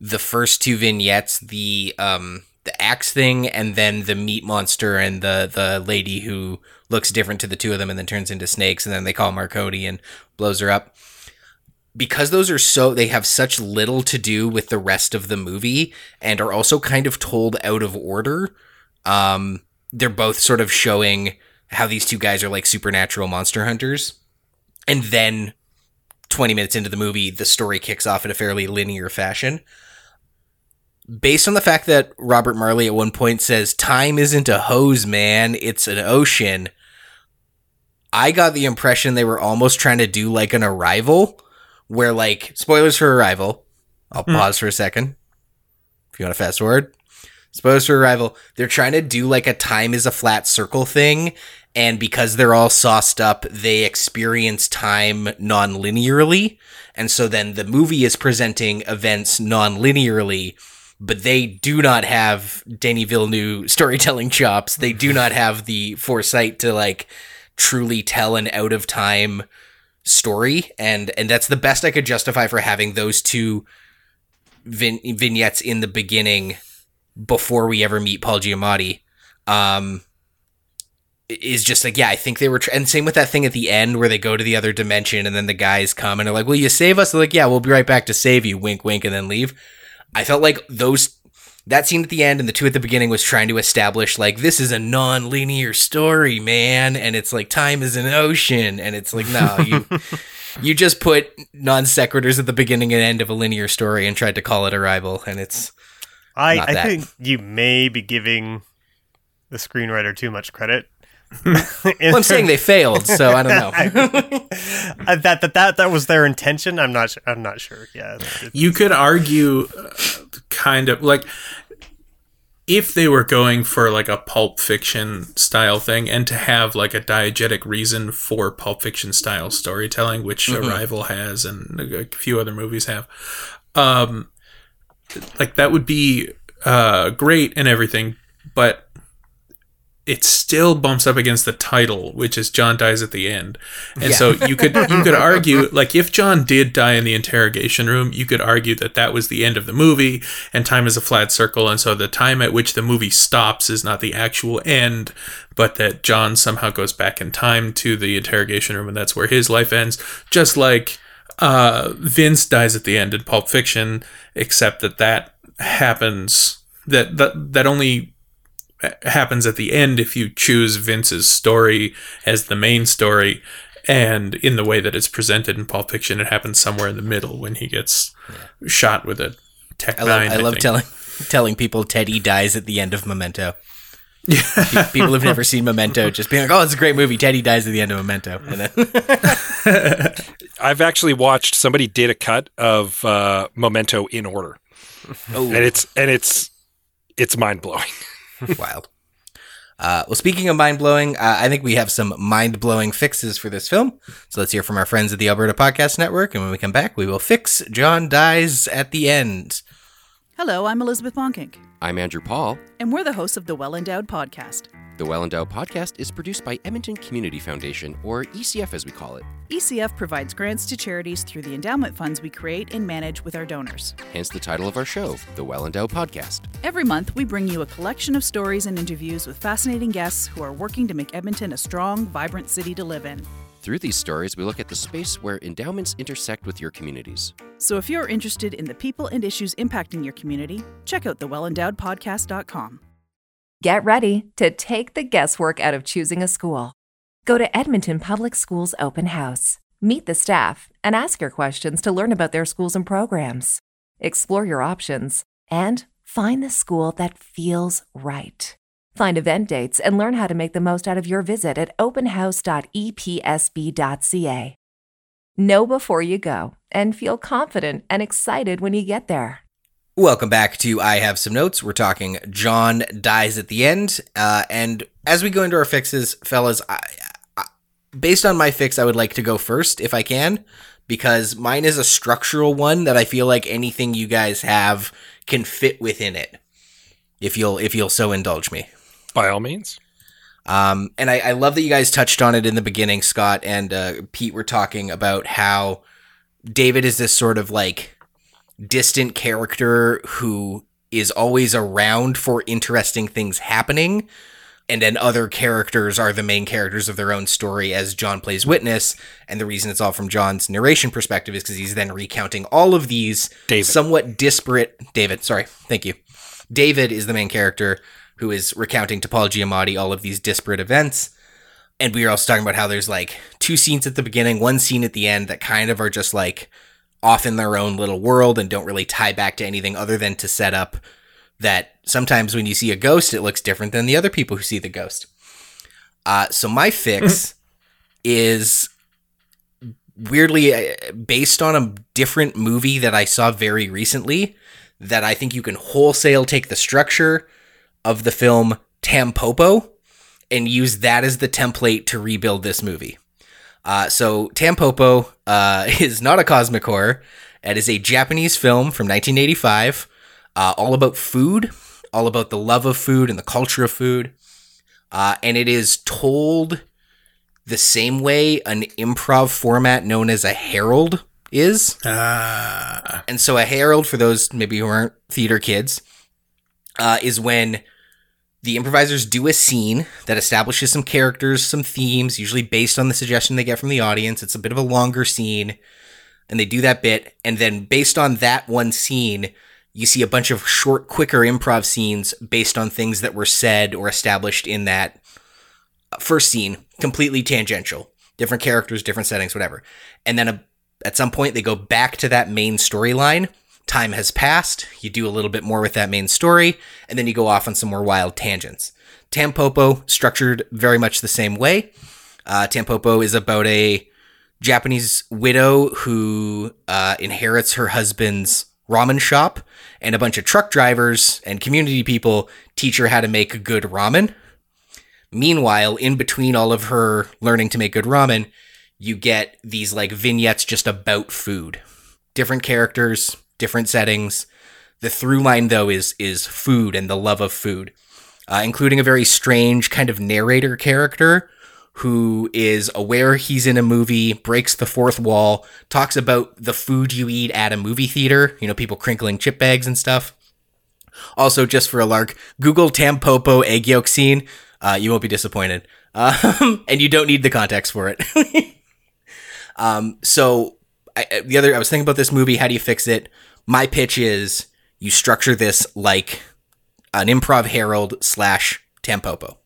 the first two vignettes, the um, the axe thing, and then the meat monster and the the lady who looks different to the two of them and then turns into snakes, and then they call Marconi and blows her up. Because those are so they have such little to do with the rest of the movie and are also kind of told out of order. Um, they're both sort of showing how these two guys are like supernatural monster hunters. And then 20 minutes into the movie, the story kicks off in a fairly linear fashion. Based on the fact that Robert Marley at one point says, Time isn't a hose, man, it's an ocean. I got the impression they were almost trying to do like an arrival, where, like, spoilers for arrival. I'll mm. pause for a second. If you want to fast forward. Spoilers for arrival. They're trying to do like a time is a flat circle thing. And because they're all sauced up, they experience time non linearly. And so then the movie is presenting events non linearly, but they do not have Denis Villeneuve storytelling chops. They do not have the foresight to like truly tell an out of time story. And, and that's the best I could justify for having those two vin- vignettes in the beginning before we ever meet Paul Giamatti. Um, is just like yeah, I think they were, tr- and same with that thing at the end where they go to the other dimension and then the guys come and are like, "Will you save us?" They're like, "Yeah, we'll be right back to save you." Wink, wink, and then leave. I felt like those that scene at the end and the two at the beginning was trying to establish like this is a non-linear story, man, and it's like time is an ocean, and it's like no, you you just put non sequiturs at the beginning and end of a linear story and tried to call it Arrival, and it's I, I that. think you may be giving the screenwriter too much credit. Well, well, I'm saying they failed, so I don't know. that, that that that was their intention. I'm not. Sure, I'm not sure. Yeah. It's- You could argue, uh, kind of like, if they were going for like a pulp fiction style thing, and to have like a diegetic reason for pulp fiction style storytelling, which Arrival has, and a few other movies have, um, like that would be uh, great and everything, but it still bumps up against the title, which is John dies at the end. And so you could you could argue like if John did die in the interrogation room, you could argue that that was the end of the movie and time is a flat circle. And so the time at which the movie stops is not the actual end, but that John somehow goes back in time to the interrogation room and that's where his life ends, just like uh, Vince dies at the end in Pulp Fiction, except that that happens that that that only happens at the end if you choose Vince's story as the main story. And in the way that it's presented in Pulp Fiction, it happens somewhere in the middle when he gets shot with a Tech I love, Nine. I love think. telling telling people Teddy dies at the end of Memento. Pe- people who've never seen Memento just being like, "Oh, it's a great movie." Teddy dies at the end of Memento, and then I've actually watched somebody did a cut of uh, Memento in order, oh, and it's and it's it's mind blowing. wild. Uh, well, speaking of mind blowing, uh, I think we have some mind blowing fixes for this film. So let's hear from our friends at the Alberta Podcast Network, and when we come back, we will fix John dies at the end. Hello, I'm Elizabeth Bonkink, I'm Andrew Paul. and we're the hosts of the Well Endowed Podcast. The Well Endowed podcast is produced by Edmonton Community Foundation, or ECF as we call it. ECF provides grants to charities through the endowment funds we create and manage with our donors. Hence the title of our show, The Well Endowed Podcast. Every month, we bring you a collection of stories and interviews with fascinating guests who are working to make Edmonton a strong, vibrant city to live in. Through these stories, we look at the space where endowments intersect with your communities. So if you're interested in the people and issues impacting your community, check out thewellendowedpodcast.com. Get ready to take the guesswork out of choosing a school. Go to Edmonton Public Schools Open House. Meet the staff and ask your questions to learn about their schools and programs. Explore your options and find the school that feels right. Find event dates and learn how to make the most out of your visit at openhouse.epsb.ca. Know before you go and feel confident and excited when you get there. Welcome back to I Have Some Notes. We're talking John dies at the end. Uh, and as we go into our fixes, fellas, I, I, based on my fix, I would like to go first if I can, because mine is a structural one that I feel like anything you guys have can fit within it. If you'll if you'll so indulge me. By all means. Um, and I, I love that you guys touched on it in the beginning, Scott and uh, Pete were talking about how David is this sort of like distant character who is always around for interesting things happening. And then other characters are the main characters of their own story as John plays witness. And the reason it's all from John's narration perspective is because he's then recounting all of these David. somewhat disparate. David, sorry. Thank you. David is the main character who is recounting to Paul Giamatti all of these disparate events. And we were also talking about how there's like two scenes at the beginning, one scene at the end that kind of are just like off in their own little world and don't really tie back to anything other than to set up that sometimes when you see a ghost, it looks different than the other people who see the ghost. Uh, so my fix is weirdly uh, based on a different movie that I saw very recently that I think you can wholesale take the structure of the film Tampopo and use that as the template to rebuild this movie. Uh, so Tampopo uh, is not a cosmic horror. It is a Japanese film from 1985, uh, all about food, all about the love of food and the culture of food. Uh, and it is told the same way an improv format known as a Harold is. Ah. And so a Harold, for those maybe who aren't theater kids, uh, is when the improvisers do a scene that establishes some characters, some themes, usually based on the suggestion they get from the audience. It's a bit of a longer scene, and they do that bit. And then based on that one scene, you see a bunch of short, quicker improv scenes based on things that were said or established in that first scene, completely tangential. Different characters, different settings, whatever. And then a, at some point, they go back to that main storyline. Time has passed. You do a little bit more with that main story, and then you go off on some more wild tangents. Tampopo, structured very much the same way. Uh, Tampopo is about a Japanese widow who uh, inherits her husband's ramen shop, and a bunch of truck drivers and community people teach her how to make good ramen. Meanwhile, in between all of her learning to make good ramen, you get these like vignettes just about food. Different characters, different settings. The through line though is is food and the love of food, uh, including a very strange kind of narrator character who is aware he's in a movie, breaks the fourth wall, talks about the food you eat at a movie theater. You know, people crinkling chip bags and stuff. Also, just for a lark, Google Tampopo egg yolk scene. Uh, you won't be disappointed. Um, and you don't need the context for it. um, so I, the other, I was thinking about this movie. How do you fix it? My pitch is you structure this like an improv Harold slash Tampopo.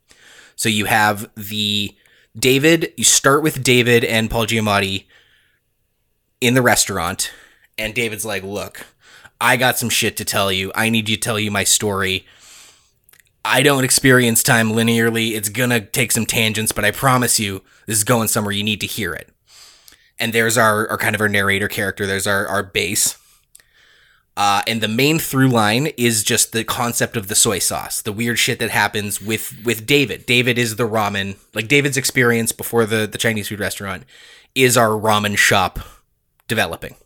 So you have the David. You start with David and Paul Giamatti in the restaurant, and David's like, "Look, I got some shit to tell you. I need you to tell you my story. I don't experience time linearly. It's gonna take some tangents, but I promise you, this is going somewhere. You need to hear it." And there's our, our kind of our narrator character. There's our our base. Uh, and the main through line is just the concept of the soy sauce, the weird shit that happens with with David. David is the ramen, like David's experience before the the Chinese food restaurant is our ramen shop developing.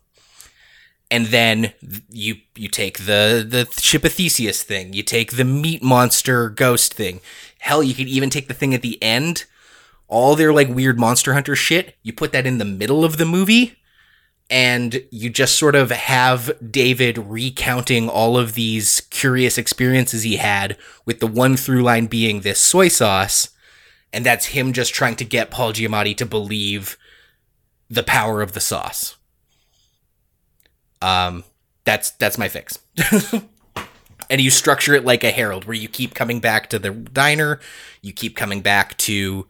and then you you take the the ship of Theseus thing, you take the meat monster ghost thing. Hell, you could even take the thing at the end, all their like weird monster hunter shit. You put that in the middle of the movie, and you just sort of have David recounting all of these curious experiences he had, with the one through line being this soy sauce, and that's him just trying to get Paul Giamatti to believe the power of the sauce. Um, that's that's my fix. and you structure it like a Harold, where you keep coming back to the diner, you keep coming back to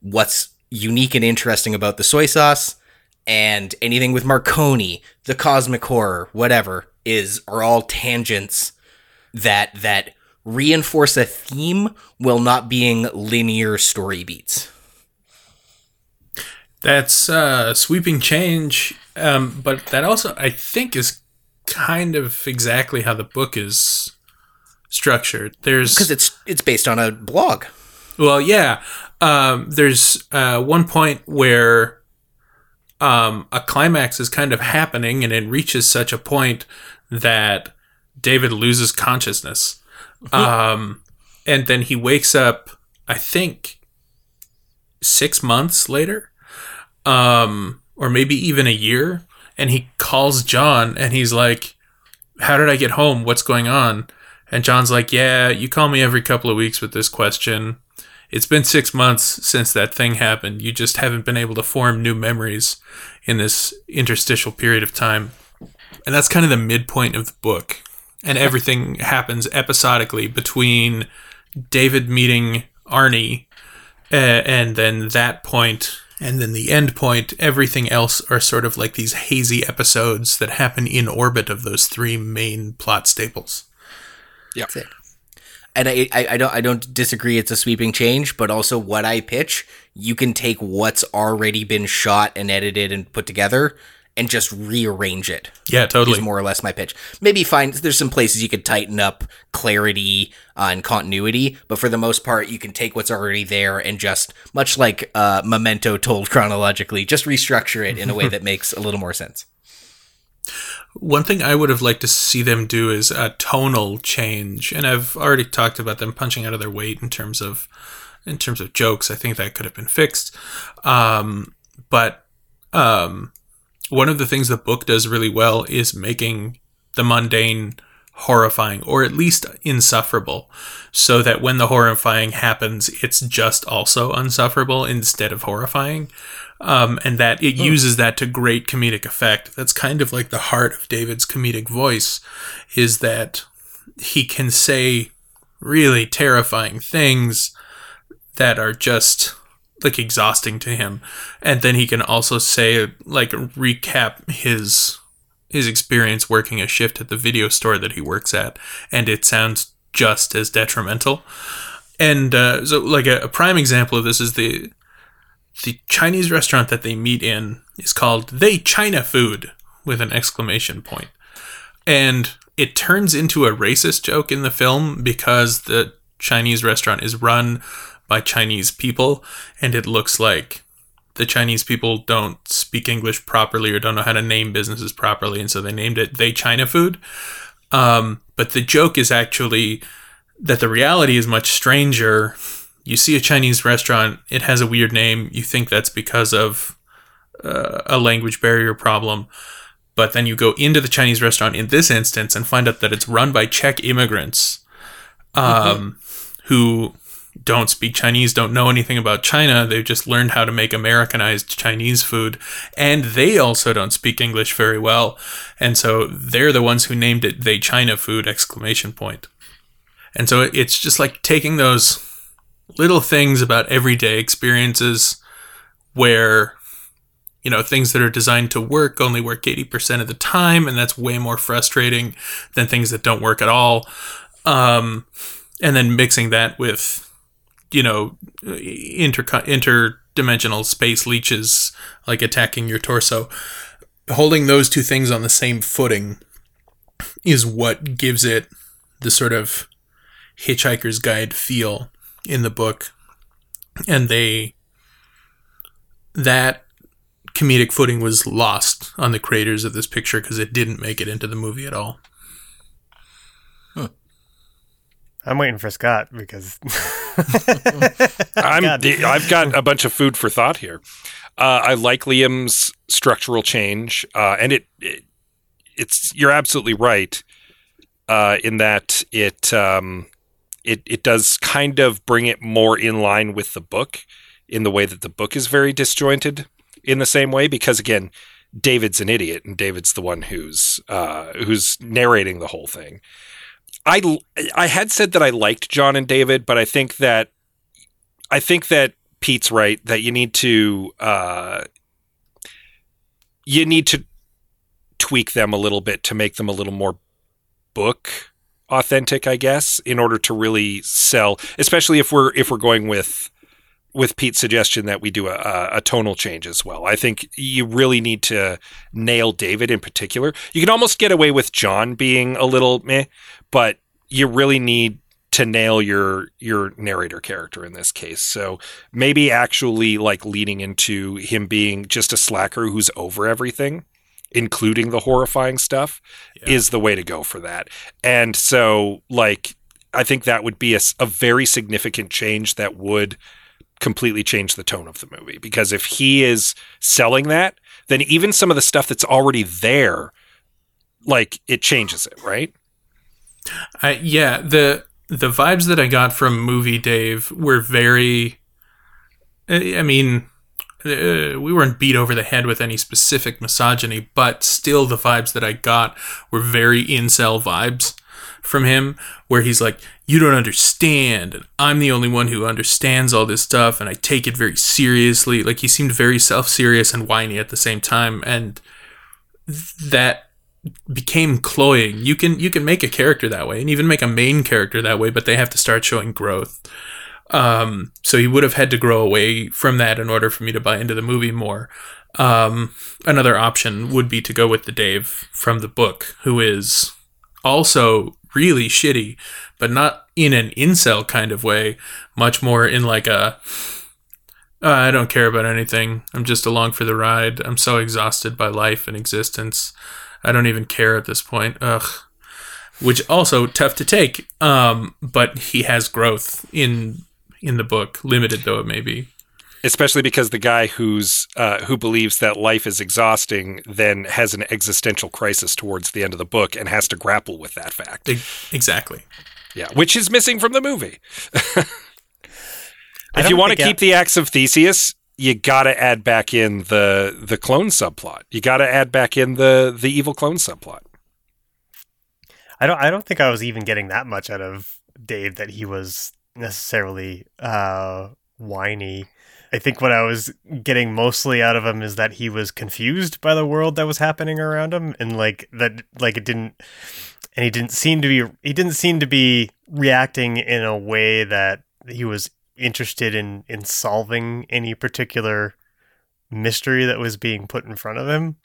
what's unique and interesting about the soy sauce, and anything with Marconi, the cosmic horror, whatever, is are all tangents that that reinforce a theme while not being linear story beats. That's uh, sweeping change, um, but that also I think is kind of exactly how the book is structured. There's because it's it's based on a blog. Well, yeah. Um, there's uh, one point where um, a climax is kind of happening, and it reaches such a point that David loses consciousness, um, and then he wakes up. I think six months later, um, or maybe even a year, and he calls John, and he's like, "How did I get home? What's going on?" And John's like, "Yeah, you call me every couple of weeks with this question." It's been six months since that thing happened. You just haven't been able to form new memories in this interstitial period of time. And that's kind of the midpoint of the book. And everything happens episodically between David meeting Arnie uh, and then that point and then the end point. Everything else are sort of like these hazy episodes that happen in orbit of those three main plot staples. Yeah. That's it. And I, I, I don't I don't disagree it's a sweeping change, but also what I pitch, you can take what's already been shot and edited and put together and just rearrange it. Yeah, totally. Is more or less my pitch. Maybe find there's some places you could tighten up clarity uh, and continuity, but for the most part, you can take what's already there and just much like uh, Memento told chronologically, just restructure it in a way that makes a little more sense. One thing I would have liked to see them do is a tonal change, and I've already talked about them punching out of their weight in terms of in terms of jokes. I think that could have been fixed, um, but um, one of the things the book does really well is making the mundane horrifying or at least insufferable so that when the horrifying happens it's just also unsufferable instead of horrifying um, and that it uses that to great comedic effect. That's kind of like the heart of david's comedic voice is that he can say really terrifying things that are just like exhausting to him. And then he can also say like recap his his experience working a shift at the video store that he works at and it sounds just as detrimental. And uh, so like a, a prime example of this is the the chinese restaurant that they meet in is called they china food with an exclamation point and it turns into a racist joke in the film because the chinese restaurant is run by Chinese people, and it looks like the Chinese people don't speak English properly or don't know how to name businesses properly, and so they named it They China Food. Um, but the joke is actually that the reality is much stranger. You see a Chinese restaurant, it has a weird name. You think that's because of uh, a language barrier problem. But then you go into the Chinese restaurant in this instance and find out that it's run by Czech immigrants um, who don't speak Chinese, don't know anything about China. They've just learned how to make Americanized Chinese food. And they also don't speak English very well. And so they're the ones who named it They China Food exclamation point. And so it's just like taking those little things about everyday experiences where you know things that are designed to work only work 80% of the time and that's way more frustrating than things that don't work at all. Um, and then mixing that with you know inter interdimensional space leeches like attacking your torso holding those two things on the same footing is what gives it the sort of hitchhiker's guide feel in the book and they that comedic footing was lost on the creators of this picture because it didn't make it into the movie at all. I'm waiting for Scott because I'm I've got a bunch of food for thought here. Uh, I like Liam's structural change, uh, and it, it, it's you're absolutely right uh, in that it um, it it does kind of bring it more in line with the book in the way that the book is very disjointed in the same way because again David's an idiot and David's the one who's uh, who's narrating the whole thing. I I had said that I liked John and David, but I think that I think that Pete's right that you need to uh, you need to tweak them a little bit to make them a little more book authentic, I guess, in order to really sell, especially if we're if we're going with with Pete's suggestion that we do a, a, tonal change as well. I think you really need to nail David in particular. You can almost get away with John being a little meh, but you really need to nail your your narrator character in this case. So maybe actually like leading into him being just a slacker who's over everything, including the horrifying stuff, yeah. is the way to go for that. And so like I think that would be a, a very significant change that would completely change the tone of the movie because if he is selling that, then even some of the stuff that's already there, like it changes it, right? Uh, yeah, the the vibes that I got from movie Dave were very. I mean, uh, we weren't beat over the head with any specific misogyny, but still, the vibes that I got were very incel vibes from him, where he's like, "You don't understand, and I'm the only one who understands all this stuff, and I take it very seriously." Like he seemed very self-serious and whiny at the same time, and that became cloying. You can you can make a character that way, and even make a main character that way, but they have to start showing growth. Um, so he would have had to grow away from that in order for me to buy into the movie more. Um, another option would be to go with the Dave from the book, who is also really shitty, but not in an incel kind of way, much more in like a uh, I don't care about anything. I'm just along for the ride. I'm so exhausted by life and existence. I don't even care at this point. Ugh. Which also tough to take. Um, but he has growth in in the book, limited though it may be. Especially because the guy who's uh, who believes that life is exhausting then has an existential crisis towards the end of the book and has to grapple with that fact. Exactly. Yeah, which is missing from the movie. if you want to keep the axe of Theseus, you got to add back in the the clone subplot. You got to add back in the the evil clone subplot. I don't I don't think I was even getting that much out of Dave that he was necessarily uh whiny. I think what I was getting mostly out of him is that he was confused by the world that was happening around him and like that like it didn't and he didn't seem to be he didn't seem to be reacting in a way that he was interested in in solving any particular mystery that was being put in front of him.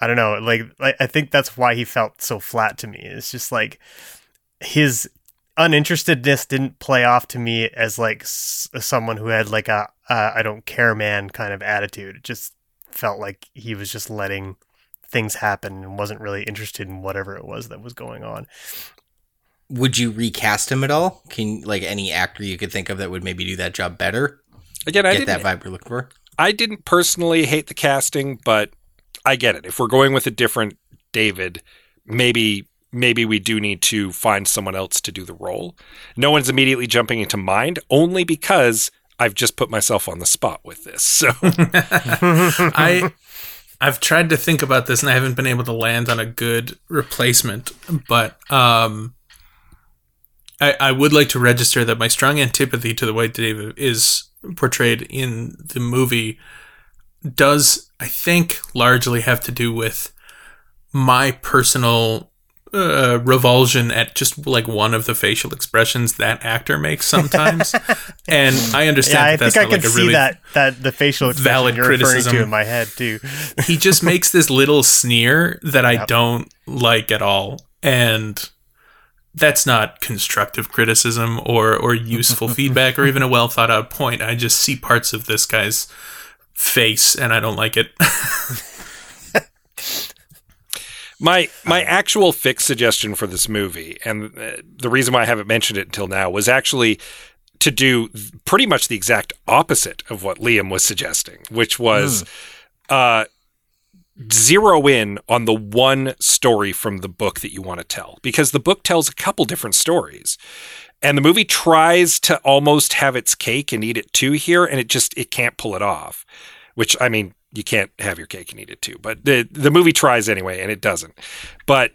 I don't know, like, like I think that's why he felt so flat to me. It's just like his uninterestedness didn't play off to me as like s- someone who had like a uh, I don't care man kind of attitude. It just felt like he was just letting things happen and wasn't really interested in whatever it was that was going on would you recast him at all? Can like any actor you could think of that would maybe do that job better? Again, I get that vibe you're looking for. I didn't personally hate the casting, but I get it. If we're going with a different David, maybe maybe we do need to find someone else to do the role. No one's immediately jumping into mind, only because I've just put myself on the spot with this. So I I've tried to think about this and I haven't been able to land on a good replacement, but um I, I would like to register that my strong antipathy to the way Dave is portrayed in the movie does, I think, largely have to do with my personal uh, revulsion at just like one of the facial expressions that actor makes sometimes, and I understand. Yeah, I that think I can like see really that that the facial expression valid criticism. in my head too. he just makes this little sneer that I don't like at all, and that's not constructive criticism or or useful feedback or even a well thought out point. I just see parts of this guy's face, and I don't like it. My my actual fix suggestion for this movie, and uh, the reason why I haven't mentioned it until now, was actually to do pretty much the exact opposite of what Liam was suggesting, which was uh, zero in on the one story from the book that you want to tell, because the book tells a couple different stories, and the movie tries to almost have its cake and eat it too here, and it just it can't pull it off. Which I mean, you can't have your cake and eat it too. But the the movie tries anyway, and it doesn't. But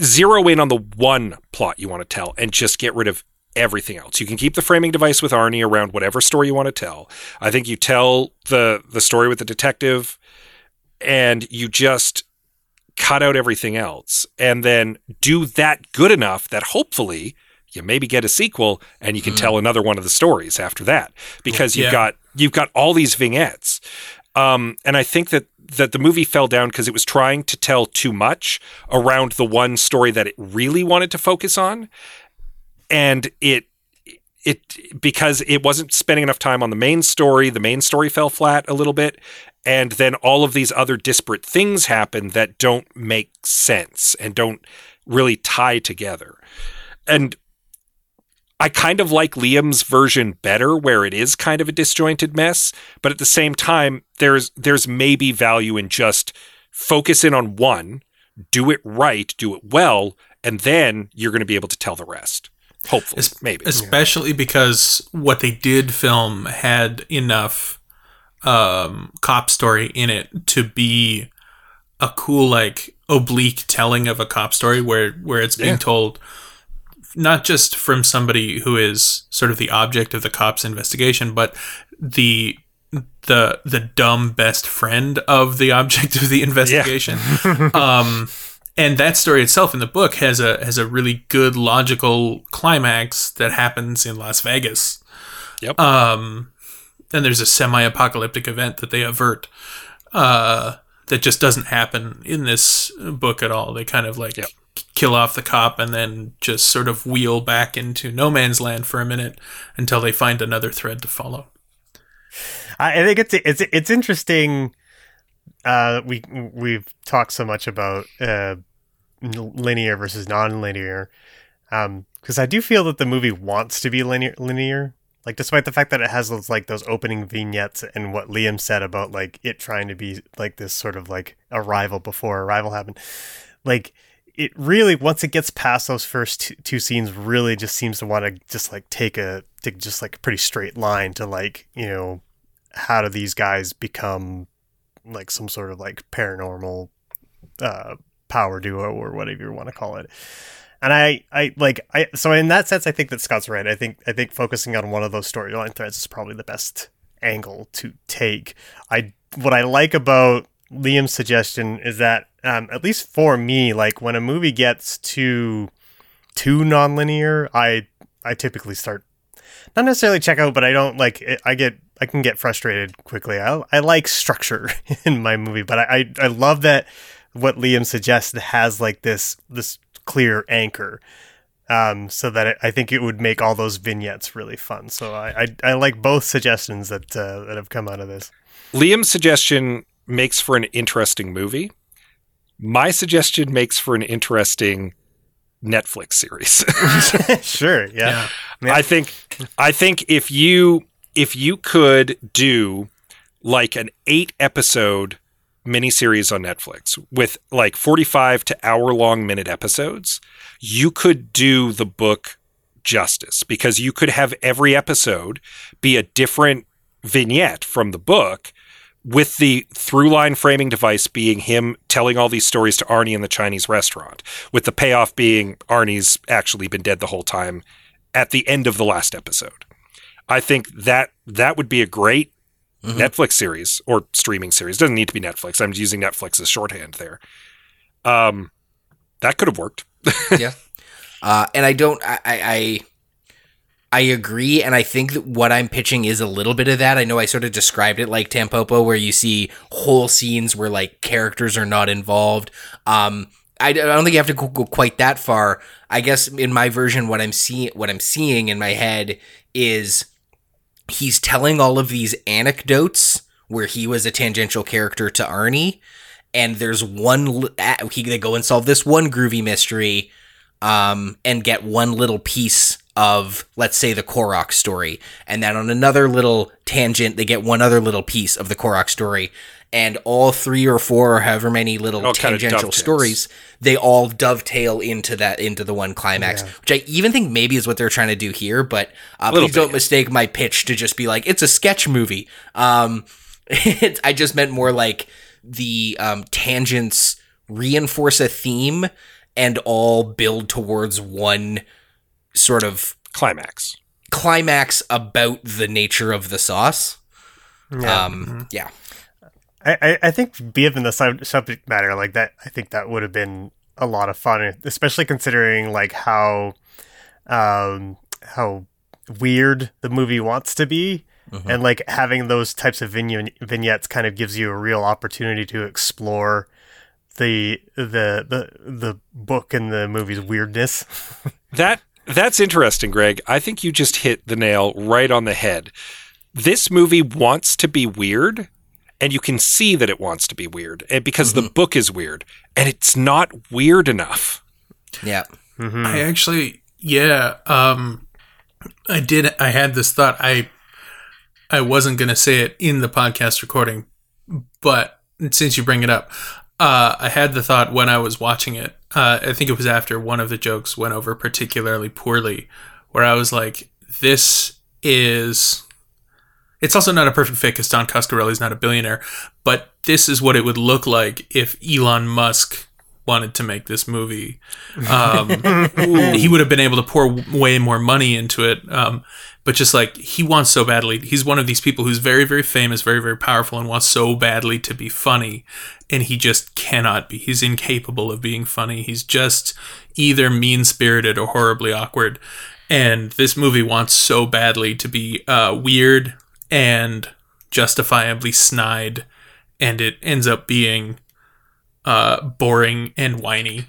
zero in on the one plot you want to tell, and just get rid of everything else. You can keep the framing device with Arnie around whatever story you want to tell. I think you tell the the story with the detective, and you just cut out everything else, and then do that good enough that hopefully you maybe get a sequel and you can tell another one of the stories after that because you've Yeah. got you've got all these vignettes um, and I think that that the movie fell down because it was trying to tell too much around the one story that it really wanted to focus on, and it it because it wasn't spending enough time on the main story. The main story fell flat a little bit, and then all of these other disparate things happen that don't make sense and don't really tie together. And I kind of like Liam's version better where it is kind of a disjointed mess, but at the same time there's there's maybe value in just focus in on one, do it right, do it well, and then you're going to be able to tell the rest. Hopefully, maybe. especially because what they did film had enough um, cop story in it to be a cool like oblique telling of a cop story where where it's being Yeah. told not just from somebody who is sort of the object of the cop's investigation but the the the dumb best friend of the object of the investigation um and that story itself in the book has a has a really good logical climax that happens in Las Vegas. Yep. Um, and there's a semi-apocalyptic event that they avert. Uh, that just doesn't happen in this book at all. They kind of like kill off the cop and then just sort of wheel back into no man's land for a minute until they find another thread to follow. I, think it's it's it's interesting. Uh, we we've talked so much about uh, linear versus non-linear, because I do feel that the movie wants to be linear. Linear, like despite the fact that it has those like those opening vignettes and what Liam said about like it trying to be like this sort of like arrival before arrival happened, like it really once it gets past those first two, two scenes really just seems to want to just like take a take just like a pretty straight line to like you know how do these guys become like some sort of like paranormal uh power duo or whatever you want to call it. And i i like i so in that sense i think that scott's right. I think i think focusing on one of those storyline threads is probably the best angle to take. I what i like about liam's suggestion is that um, at least for me like when a movie gets too too nonlinear i i typically start not necessarily check out, but I don't like. It, I get I can get frustrated quickly. I I like structure in my movie, but I I, I love that what Liam suggests has like this this clear anchor. Um, so that it, I think it would make all those vignettes really fun. So I I, I like both suggestions that uh, that have come out of this. Liam's suggestion makes for an interesting movie. My suggestion makes for an interesting Netflix series. sure, yeah. I think I think if you if you could do like an 8 episode miniseries on Netflix with like 45 to hour long minute episodes, you could do the book justice because you could have every episode be a different vignette from the book with the through line framing device being him telling all these stories to Arnie in the Chinese restaurant, with the payoff being Arnie's actually been dead the whole time at the end of the last episode. I think that that would be a great Netflix series or streaming series. doesn't need to be Netflix. I'm using Netflix as shorthand there. Um, that could have worked. yeah. Uh, and I don't. I, I I agree, and I think that what I'm pitching is a little bit of that. I know I sort of described it like Tampopo, where you see whole scenes where like characters are not involved. Um, I, I don't think you have to go, go quite that far. I guess in my version, what I'm seeing, what I'm seeing in my head is he's telling all of these anecdotes where he was a tangential character to Arnie, and there's one he they go and solve this one groovy mystery, um, and get one little piece of let's say the Korrok story, and then on another little tangent they get one other little piece of the Korrok story, and all three or four or however many little All kinda tangential stories they all dovetail into that into the one climax, which I even think maybe is what they're trying to do here. But uh, Little please don't mistake my pitch to just be like it's a sketch movie. Um, it, I just meant more like the um, tangents reinforce a theme and all build towards one sort of climax climax about the nature of the sauce. Yeah. Um, yeah. I, I, I think given the sub- subject matter like that, I think that would have been a lot of fun, especially considering like how, um, how weird the movie wants to be, Mhm. and like having those types of vign- vignettes kind of gives you a real opportunity to explore the the the the book and the movie's weirdness. That that's interesting, Greg. I think you just hit the nail right on the head. This movie wants to be weird, and you can see that it wants to be weird, and because the mm-hmm. book is weird, and it's not weird enough. Yeah. Mm-hmm. I actually, yeah, um, I did. I had this thought. I, I wasn't gonna say it in the podcast recording, but since you bring it up, uh, I had the thought when I was watching it. Uh, I think it was after one of the jokes went over particularly poorly, where I was like, "This is." It's also not a perfect fit because Don Coscarelli is not a billionaire, but this is what it would look like if Elon Musk wanted to make this movie. Um, he would have been able to pour way more money into it. Um, but just like he wants so badly, he's one of these people who's very, very famous, very, very powerful, and wants so badly to be funny, and he just cannot be. He's incapable of being funny. He's just either mean spirited or horribly awkward. And this movie wants so badly to be uh, weird and justifiably snide, and it ends up being uh, boring and whiny.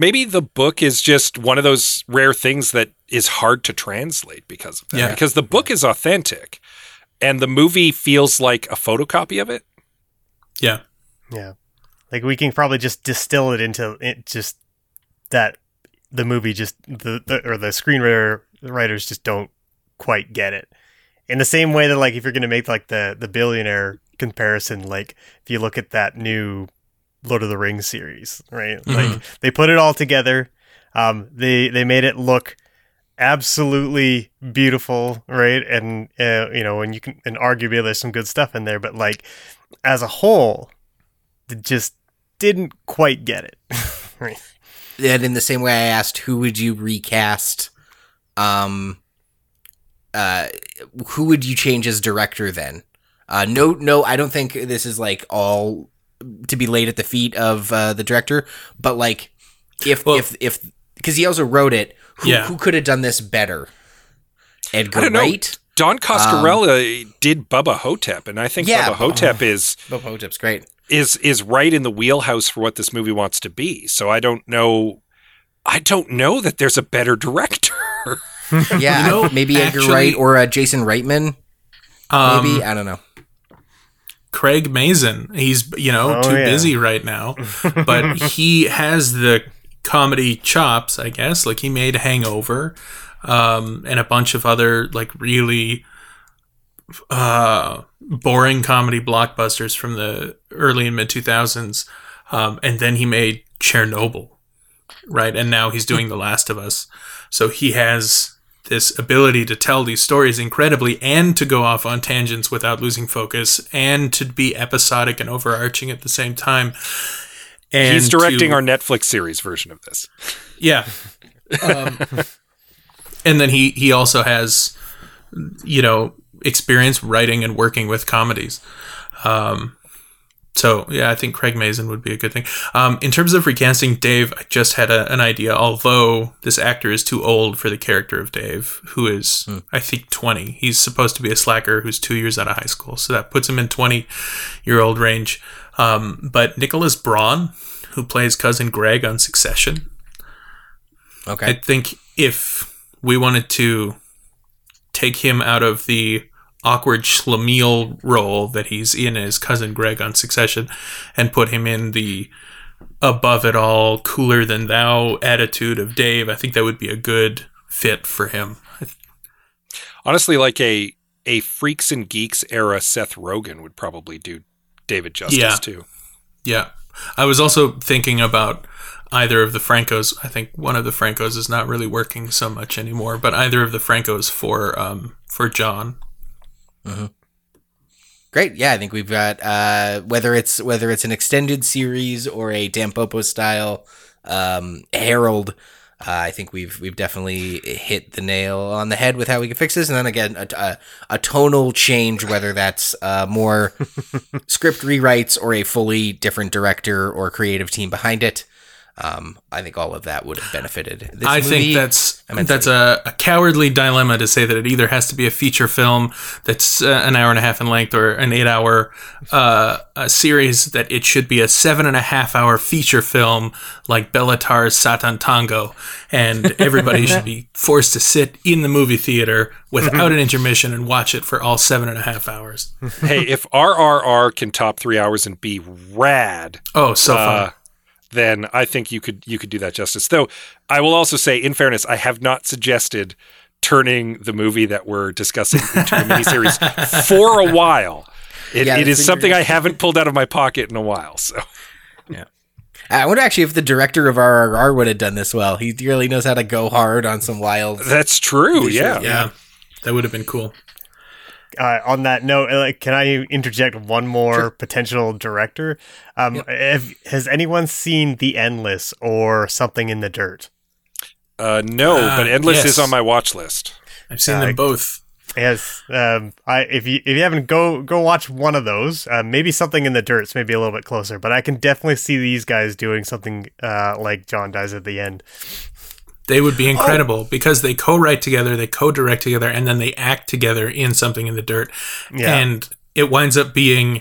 Maybe the book is just one of those rare things that is hard to translate because of that. Yeah. Because the book is authentic, and the movie feels like a photocopy of it. Yeah. Yeah. Like we can probably just distill it into it just that the movie just the, the or the screenwriter writers just don't quite get it. In the same way that like if you're going to make like the the billionaire comparison like if you look at that new Lord of the Rings series, right? Like they put it all together. Um they they made it look absolutely beautiful, right? And uh, you know, and you can and arguably there's some good stuff in there, but like as a whole, it just didn't quite get it. right. And in the same way I asked who would you recast um uh who would you change as director then? Uh no no I don't think this is like all to be laid at the feet of uh the director, but like if if if cuz he also wrote it, who Yeah. who could have done this better? Edgar I don't know. Wright? Don Coscarelli did Bubba Ho-Tep, and I think Um, Yeah. Bubba Ho-Tep is Bubba Ho-Tep's great. is is right in the wheelhouse for what this movie wants to be. So I don't know. I don't know that there's a better director. Yeah, You know, maybe Edgar actually- Wright or uh, Jason Reitman. Um, maybe I don't know. Craig Mazin. He's you know Oh, too yeah. busy right now, but he has the comedy chops, I guess. Like he made Hangover, um, and a bunch of other like really uh, boring comedy blockbusters from the early and mid two thousands, um, and then he made Chernobyl, right? And now he's doing The Last of Us. So he has this ability to tell these stories incredibly and to go off on tangents without losing focus and to be episodic and overarching at the same time. And He's directing to- our Netflix series version of this. yeah. Um, and then he he also has you know experience writing and working with comedies. Um, so yeah, I think Craig Mazin would be a good thing. Um, in terms of recasting Dave, I just had a, an idea. Although this actor is too old for the character of Dave, who is I think twenty. He's supposed to be a slacker who's two years out of high school, so that puts him in twenty year old range. Um, but Nicholas Braun, who plays cousin Greg on Succession, Okay. I think if we wanted to take him out of the awkward schlemiel role that he's in as cousin Greg on Succession, and put him in the above it all, cooler than thou attitude of Dave. I think that would be a good fit for him. Honestly, like a a freaks and geeks era Seth Rogen would probably do David justice Yeah. too. Yeah. I was also thinking about either of the Francos. I think one of the Francos is not really working so much anymore, but either of the Francos for um for John. Great. Yeah, I think we've got uh, whether it's whether it's an extended series or a Tampopo style um, Harold. Uh, I think we've we've definitely hit the nail on the head with how we can fix this. And then again, a, a, a tonal change, whether that's uh, more script rewrites or a fully different director or creative team behind it. Um, I think all of that would have benefited. This I movie think that's immensely. that's a, a cowardly dilemma to say that it either has to be a feature film that's uh, an hour and a half in length or an eight hour uh, a series that it should be a seven and a half hour feature film like Béla Tarr's Sátántangó and everybody should be forced to sit in the movie theater without an intermission and watch it for all seven and a half hours. hey, if RRR can top three hours and be rad, Oh, so fun. Then I think you could you could do that justice. Though I will also say, in fairness, I have not suggested turning the movie that we're discussing into a miniseries for a while. It, Yeah, it that's is been something I haven't pulled out of my pocket in a while. So yeah. I wonder actually if the director of RRR would have done this well. He really knows how to go hard on some wild. that's true. Yeah. yeah, that would have been cool. Uh, on that note, uh, like, can I interject one more potential director? Um, have, has anyone seen The Endless or Something in the Dirt? Uh, no, Ah, but Endless yes. is on my watch list. I've seen Uh, them both. Yes. Um, I if you if you haven't go go watch one of those. Uh, maybe Something in the Dirt's maybe a little bit closer, but I can definitely see these guys doing something uh, like John dies at the end. They would be Oh. incredible because they co-write together, they co-direct together, and then they act together in something in the dirt. Yeah. And it winds up being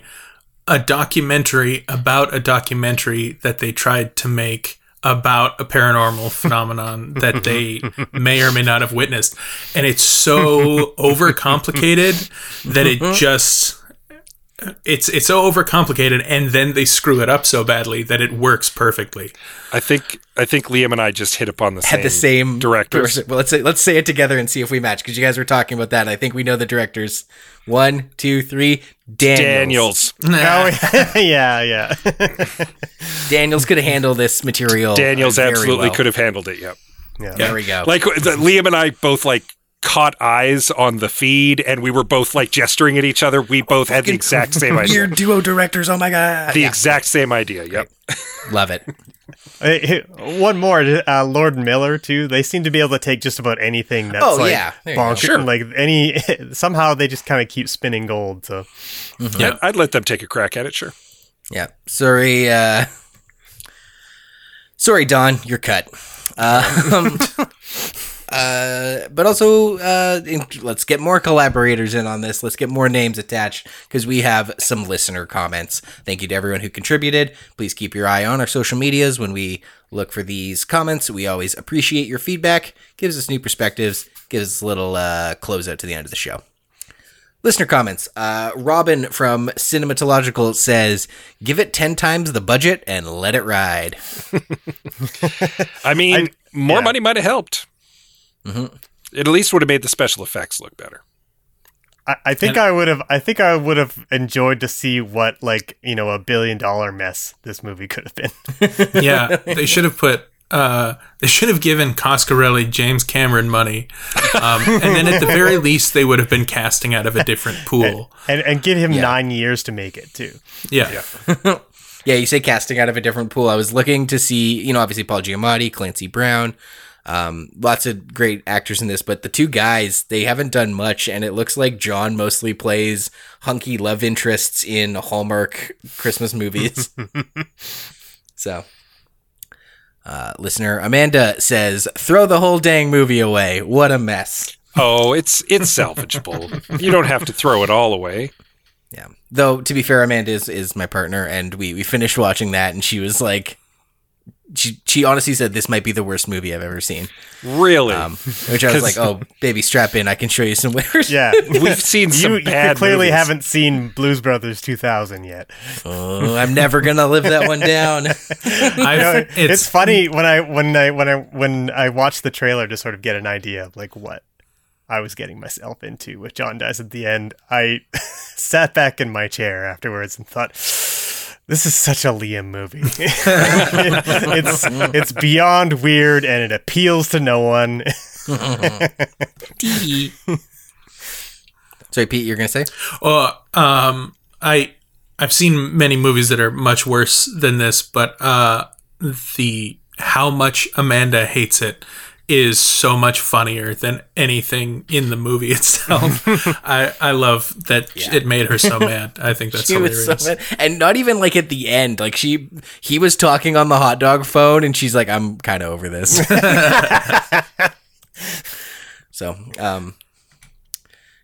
a documentary about a documentary that they tried to make about a paranormal phenomenon that they may or may not have witnessed. And it's so overcomplicated that it just it's it's so overcomplicated and then they screw it up so badly that it works perfectly. I think I think Liam and I just hit upon the Had same the same directors. person. Well, let's say let's say it together and see if we match because you guys were talking about that. I think we know the directors. One, two, three. Daniels. Daniels. Oh yeah, yeah. Daniels could handle this material. Daniels uh, very absolutely well. could have handled it. Yep. yeah. There we go. Like Liam and I both like caught eyes on the feed, and we were both like gesturing at each other. We both had the exact same idea. Weird duo directors. Oh my god. The Yeah. exact same idea. Yep. Love it. Hey, hey, One more, uh, Lord Miller too. They seem to be able to take just about anything that's Oh, like yeah. There you go. bonkers. Sure. Like any, somehow they just kind of keep spinning gold. So Yeah. I'd let them take a crack at it. Sure. Yeah. Sorry. Uh, sorry, Don. You're cut. Um, uh, but also, uh, in- let's get more collaborators in on this. Let's get more names attached because we have some listener comments. Thank you to everyone who contributed. Please keep your eye on our social medias when we look for these comments. We always appreciate your feedback. Gives us new perspectives. Gives us a little uh, closeout to the end of the show. Listener comments. Uh, Robin from Cinematological says, "Give it ten times the budget and let it ride." I mean, I- more yeah. money might have helped. It at least would have made the special effects look better. I, I think I would have. I think I would have enjoyed to see what like you know a billion dollar mess this movie could have been. Yeah, they should have put. Uh, they should have given Coscarelli James Cameron money, um, and then at the very least, they would have been casting out of a different pool. and and give him nine years to make it too. Yeah, Yeah, you say casting out of a different pool. I was looking to see, you know, obviously Paul Giamatti, Clancy Brown, um, lots of great actors in this, but the two guys, they haven't done much, and it looks like John mostly plays hunky love interests in Hallmark Christmas movies. so, uh, listener Amanda says, "Throw the whole dang movie away. What a mess." Oh, it's it's salvageable. you don't have to throw it all away. Yeah. Though to be fair, Amanda is, is my partner, and we we finished watching that, and she was like she she honestly said this might be the worst movie I've ever seen. Really? Um, which I was like, oh, baby, strap in. I can show you some winners. Yeah, We've seen some you, you clearly movies. haven't seen Blues Brothers 2000 yet. Oh, I'm never gonna live that one down. I, know, it's, it's, funny when I when I when I when I watched the trailer to sort of get an idea of like what I was getting myself into with John dies at the end. I sat back in my chair afterwards and thought, "This is such a Liam movie. it's it's beyond weird and it appeals to no one." Sorry, Pete, you're gonna say? Uh, um, I I've seen many movies that are much worse than this, but uh, the how much Amanda hates it is so much funnier than anything in the movie itself. I I love that it made her so mad. I think that's She was hilarious. so mad. And not even like at the end. Like she he was talking on the hot dog phone and she's like, I'm kinda over this. so, um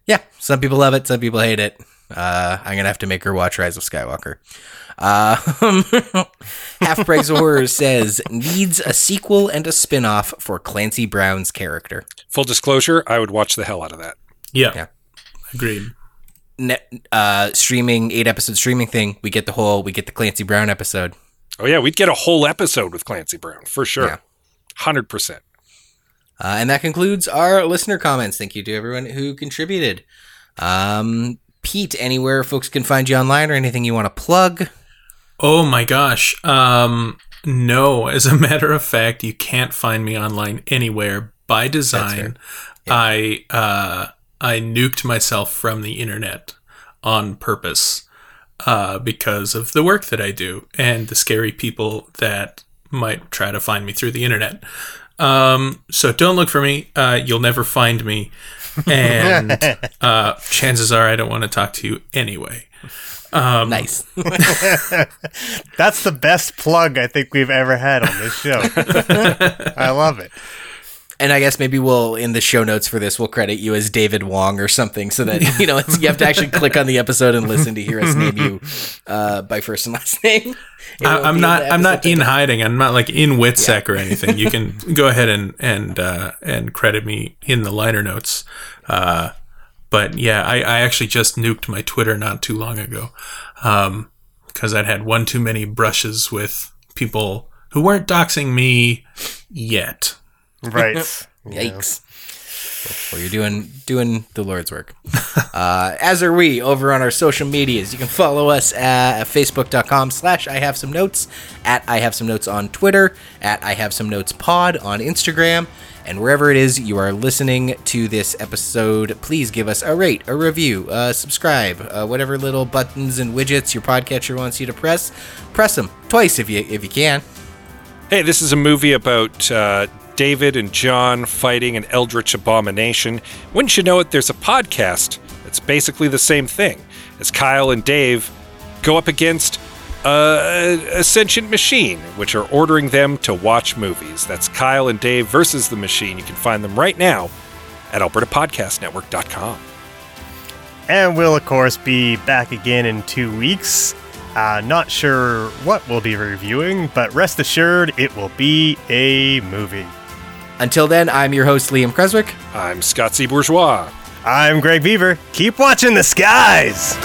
Yeah, some people love it, some people hate it. Uh I'm gonna have to make her watch Rise of Skywalker. Uh, Half Price Horror says needs a sequel and a spin-off for Clancy Brown's character. Full disclosure, I would watch the hell out of that. yeah, Yeah. agreed. Net, uh streaming eight episode streaming thing, we get the whole we get the Clancy Brown episode. Oh yeah, we'd get a whole episode with Clancy Brown for sure. Yeah. sure. Hundred percent. Uh, and that concludes our listener comments. Thank you to everyone who contributed. Um, Pete, anywhere folks can find you online or anything you want to plug? Oh my gosh. Um no, as a matter of fact, you can't find me online anywhere by design. I uh I nuked myself from the internet on purpose uh because of the work that I do and the scary people that might try to find me through the internet. Um so don't look for me. Uh you'll never find me. And uh chances are I don't want to talk to you anyway. Um, Nice. That's the best plug I think we've ever had on this show. I love it. And I guess maybe we'll in the show notes for this we'll credit you as David Wong or something, so that you know it's, you have to actually click on the episode and listen to hear us name you uh, by first and last name. I, I'm not. I'm not in title. hiding. I'm not like in Witsec or anything. You can go ahead and and uh, and credit me in the liner notes. Uh, but yeah, I, I actually just nuked my Twitter not too long ago because I'd had one too many brushes with people who weren't doxing me yet. Right. Yikes. Well, you're doing doing the Lord's work. uh, as are we over on our social medias. You can follow us at facebook.com slash I have some notes, at I have some notes on Twitter, at I have some notes pod on Instagram, and wherever it is you are listening to this episode, please give us a rate, a review, uh, subscribe, uh, whatever little buttons and widgets your podcatcher wants you to press. Press them twice if you if you can. Hey, this is a movie about uh, David and John fighting an eldritch abomination. Wouldn't you know it, there's a podcast that's basically the same thing as Kyle and Dave go up against uh, a sentient machine, which are ordering them to watch movies. That's Kyle and Dave versus the machine. You can find them right now at albertapodcastnetwork.com. And we'll, of course, be back again in two weeks. Uh, not sure what we'll be reviewing, but rest assured it will be a movie. Until then, I'm your host, Liam Creswick. I'm Scott C. Bourgeois. I'm Greg Beaver. Keep watching the skies!